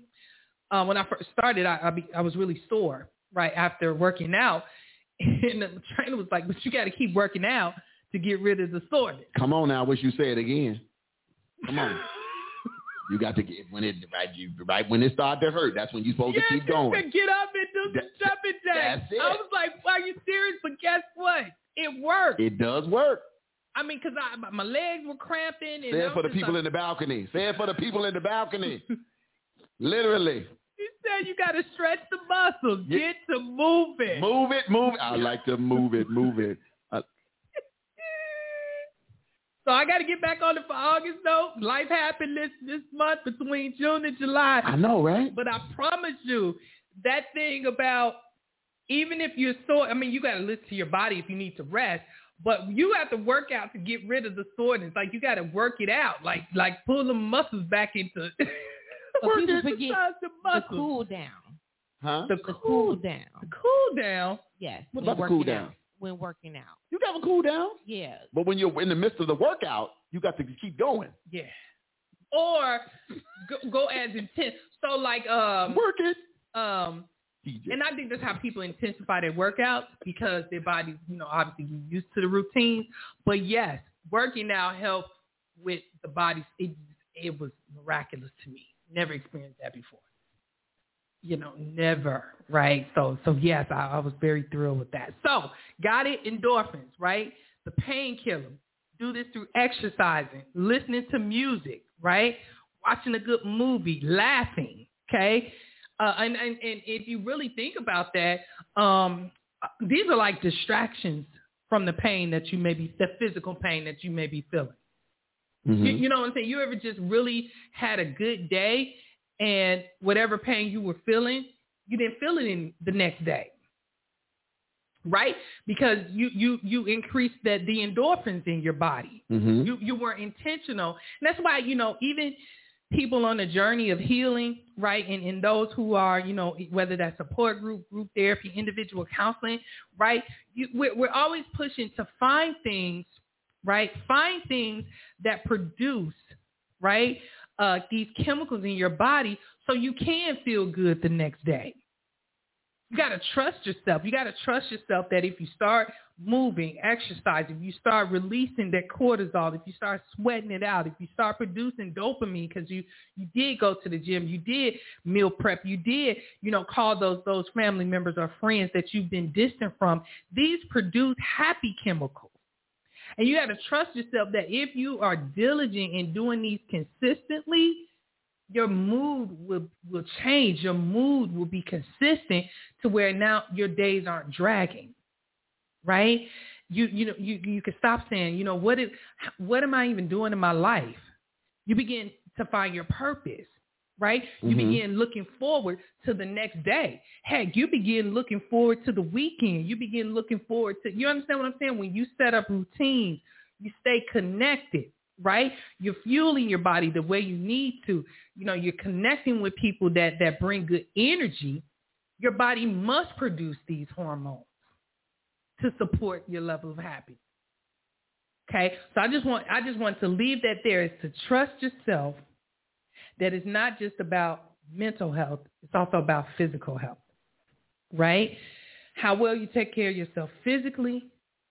Uh, when I first started, I I, be, I was really sore, right after working out, and the trainer was like, "But you got to keep working out to get rid of the soreness." Come on now. I wish you say it again. Come on. you got to get when it right you right when it started to hurt. That's when you're supposed yeah, to keep going. to get up and do some That- jumping jacks. that's it. I was like, "Are you serious?" But guess what? It worked. It does work. I mean, because I my- legs were cramping. And Say it for the people like- in the balcony. Say it for the people in the balcony. Literally. You said you got to stretch the muscles, Yeah. get to moving. Move it, move it. I like to move it, move it. Uh, So I got to get back on it for August though. Life happened this this month between June and July. I know, right? But I promise you, that thing about even if you're sore, I mean, you got to listen to your body if you need to rest. But you have to work out to get rid of the soreness. Like you got to work it out. Like like pull the muscles back into. But people into forget size the The cool down. Huh? The The cool, cool down. the cool down. Yes. What when about the cool down? out. When working out. You got to cool down. Yeah. But when you're in the midst of the workout, you got to keep going. Yeah. Or go, go as intense. So like um Work it. um DJ. and I think that's how people intensify their workouts because their bodies, you know, obviously get used to the routine. But yes, working out helps with the body. It it was miraculous to me. Never experienced that before. You know, never, right? So so yes, I, I was very thrilled with that. So got it, endorphins, right? The painkiller. Do this through exercising, listening to music, right? Watching a good movie, laughing, okay? Uh, and, and, and if you really think about that, um, these are like distractions from the pain that you may be, the physical pain that you may be feeling. Mhm. You, you know what I'm saying? You ever just really had a good day and whatever pain you were feeling, you didn't feel it in the next day. Right? Because you you you increased that the endorphins in your body. Mhm. You you were intentional. And that's why, you know, even people on the journey of healing, right? And, and those who are, you know, whether that's support group, group therapy, individual counseling, right? You, we're, we're always pushing to find things, right? Find things that produce, right? Uh, these chemicals in your body so you can feel good the next day. You got to trust yourself. You got to trust yourself that if you start moving, exercising, if you start releasing that cortisol, if you start sweating it out, if you start producing dopamine because you you did go to the gym, you did meal prep, you did you know call those those family members or friends that you've been distant from. These produce happy chemicals. And you got to trust yourself that if you are diligent in doing these consistently, your mood will will change. Your mood will be consistent to where now your days aren't dragging. Right? You you know you you can stop saying, you know, what is what am I even doing in my life? You begin to find your purpose. Right? You Mhm. begin looking forward to the next day. Heck, you begin looking forward to the weekend. You begin looking forward to you understand what I'm saying? When you set up routines, you stay connected right? You're fueling your body the way you need to. You know, you're connecting with people that that bring good energy. Your body must produce these hormones to support your level of happiness. Okay? So I just want I just want to leave that there is to trust yourself that it's not just about mental health, it's also about physical health. Right? How well you take care of yourself physically,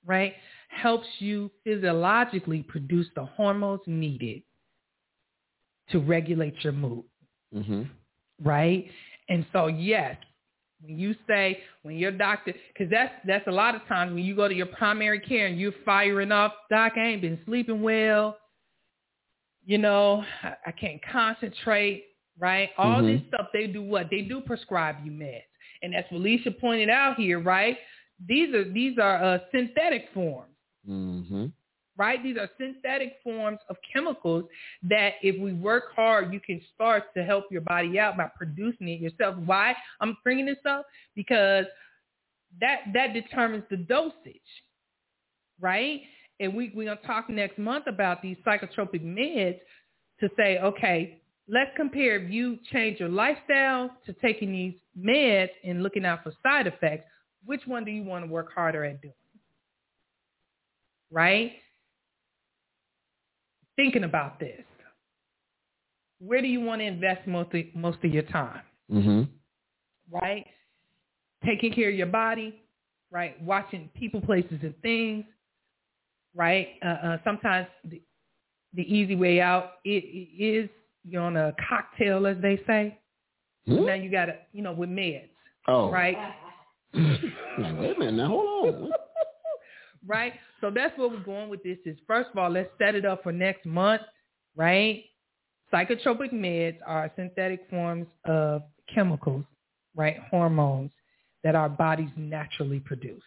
right? Helps you physiologically produce the hormones needed to regulate your mood, Mhm. right? And so, yes, when you say, when your doctor, because that's, that's a lot of times when you go to your primary care and you're firing up doc, I ain't been sleeping well, you know, I, I can't concentrate, right? All Mhm. this stuff, they do what? They do prescribe you meds. And as Felicia pointed out here, right? These are these are uh, synthetic forms Mhm. right? These are synthetic forms of chemicals that if we work hard, you can start to help your body out by producing it yourself. Why I'm bringing this up? Because that that determines the dosage, right? And we, we're going to talk next month about these psychotropic meds to say, okay, let's compare if you change your lifestyle to taking these meds and looking out for side effects, which one do you want to work harder at doing? Right? Thinking about this. Where do you want to invest most of, most of your time, Mhm. right? Taking care of your body, right? Watching people, places, and things, right? Uh, uh, sometimes the, the easy way out i- i- is you're on a cocktail, as they say. Hmm? Now you got to, you know, with meds, Oh. right? Wait a minute now. Hold on. Right? So that's where we're going with this is first of all, let's set it up for next month, right? Psychotropic meds are synthetic forms of chemicals, right? Hormones that our bodies naturally produce.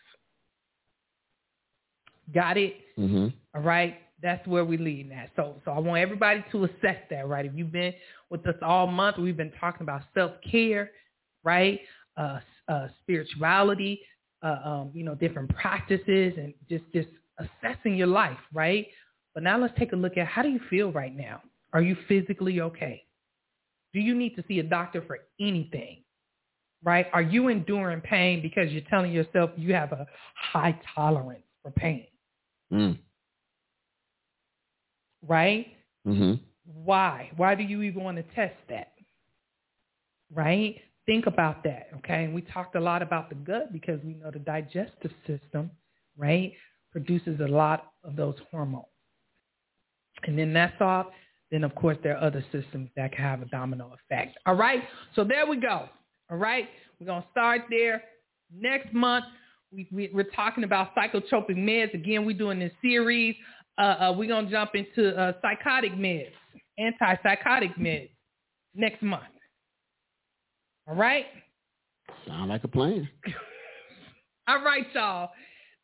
Got it? Mm-hmm. All right. That's where we lead at. So, so I want everybody to assess that, right? If you've been with us all month, we've been talking about self-care, right? Uh, uh, spirituality, uh, um, you know, different practices and just, just assessing your life, right? But now let's take a look at how do you feel right now? Are you physically okay? Do you need to see a doctor for anything? Right? Are you enduring pain because you're telling yourself you have a high tolerance for pain? Mm. Right? Mm-hmm. Why? Why do you even want to test that? Right? Think about that, okay? And we talked a lot about the gut because we know the digestive system, right, produces a lot of those hormones. And then that's off. Then, of course, there are other systems that can have a domino effect. All right? So there we go. All right? We're going to start there. Next month, we, we, are talking about psychotropic meds. Again, we're doing this series. Uh, uh, we're going to jump into uh, psychotic meds, antipsychotic meds next month. All right? Sound like a plan. All right, y'all.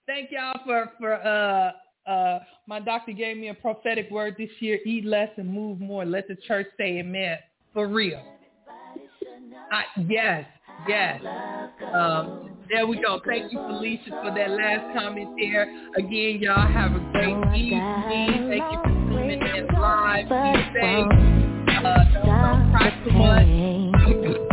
Thank y'all for, for uh, uh, my doctor gave me a prophetic word this year, eat less and move more. Let the church say amen. For real. I, yes, yes. Um, there we go. Thank you, Felicia, for that last comment there. Again, y'all have a great evening. Thank you for tuning in live. Be safe. Uh, don't, cry too much.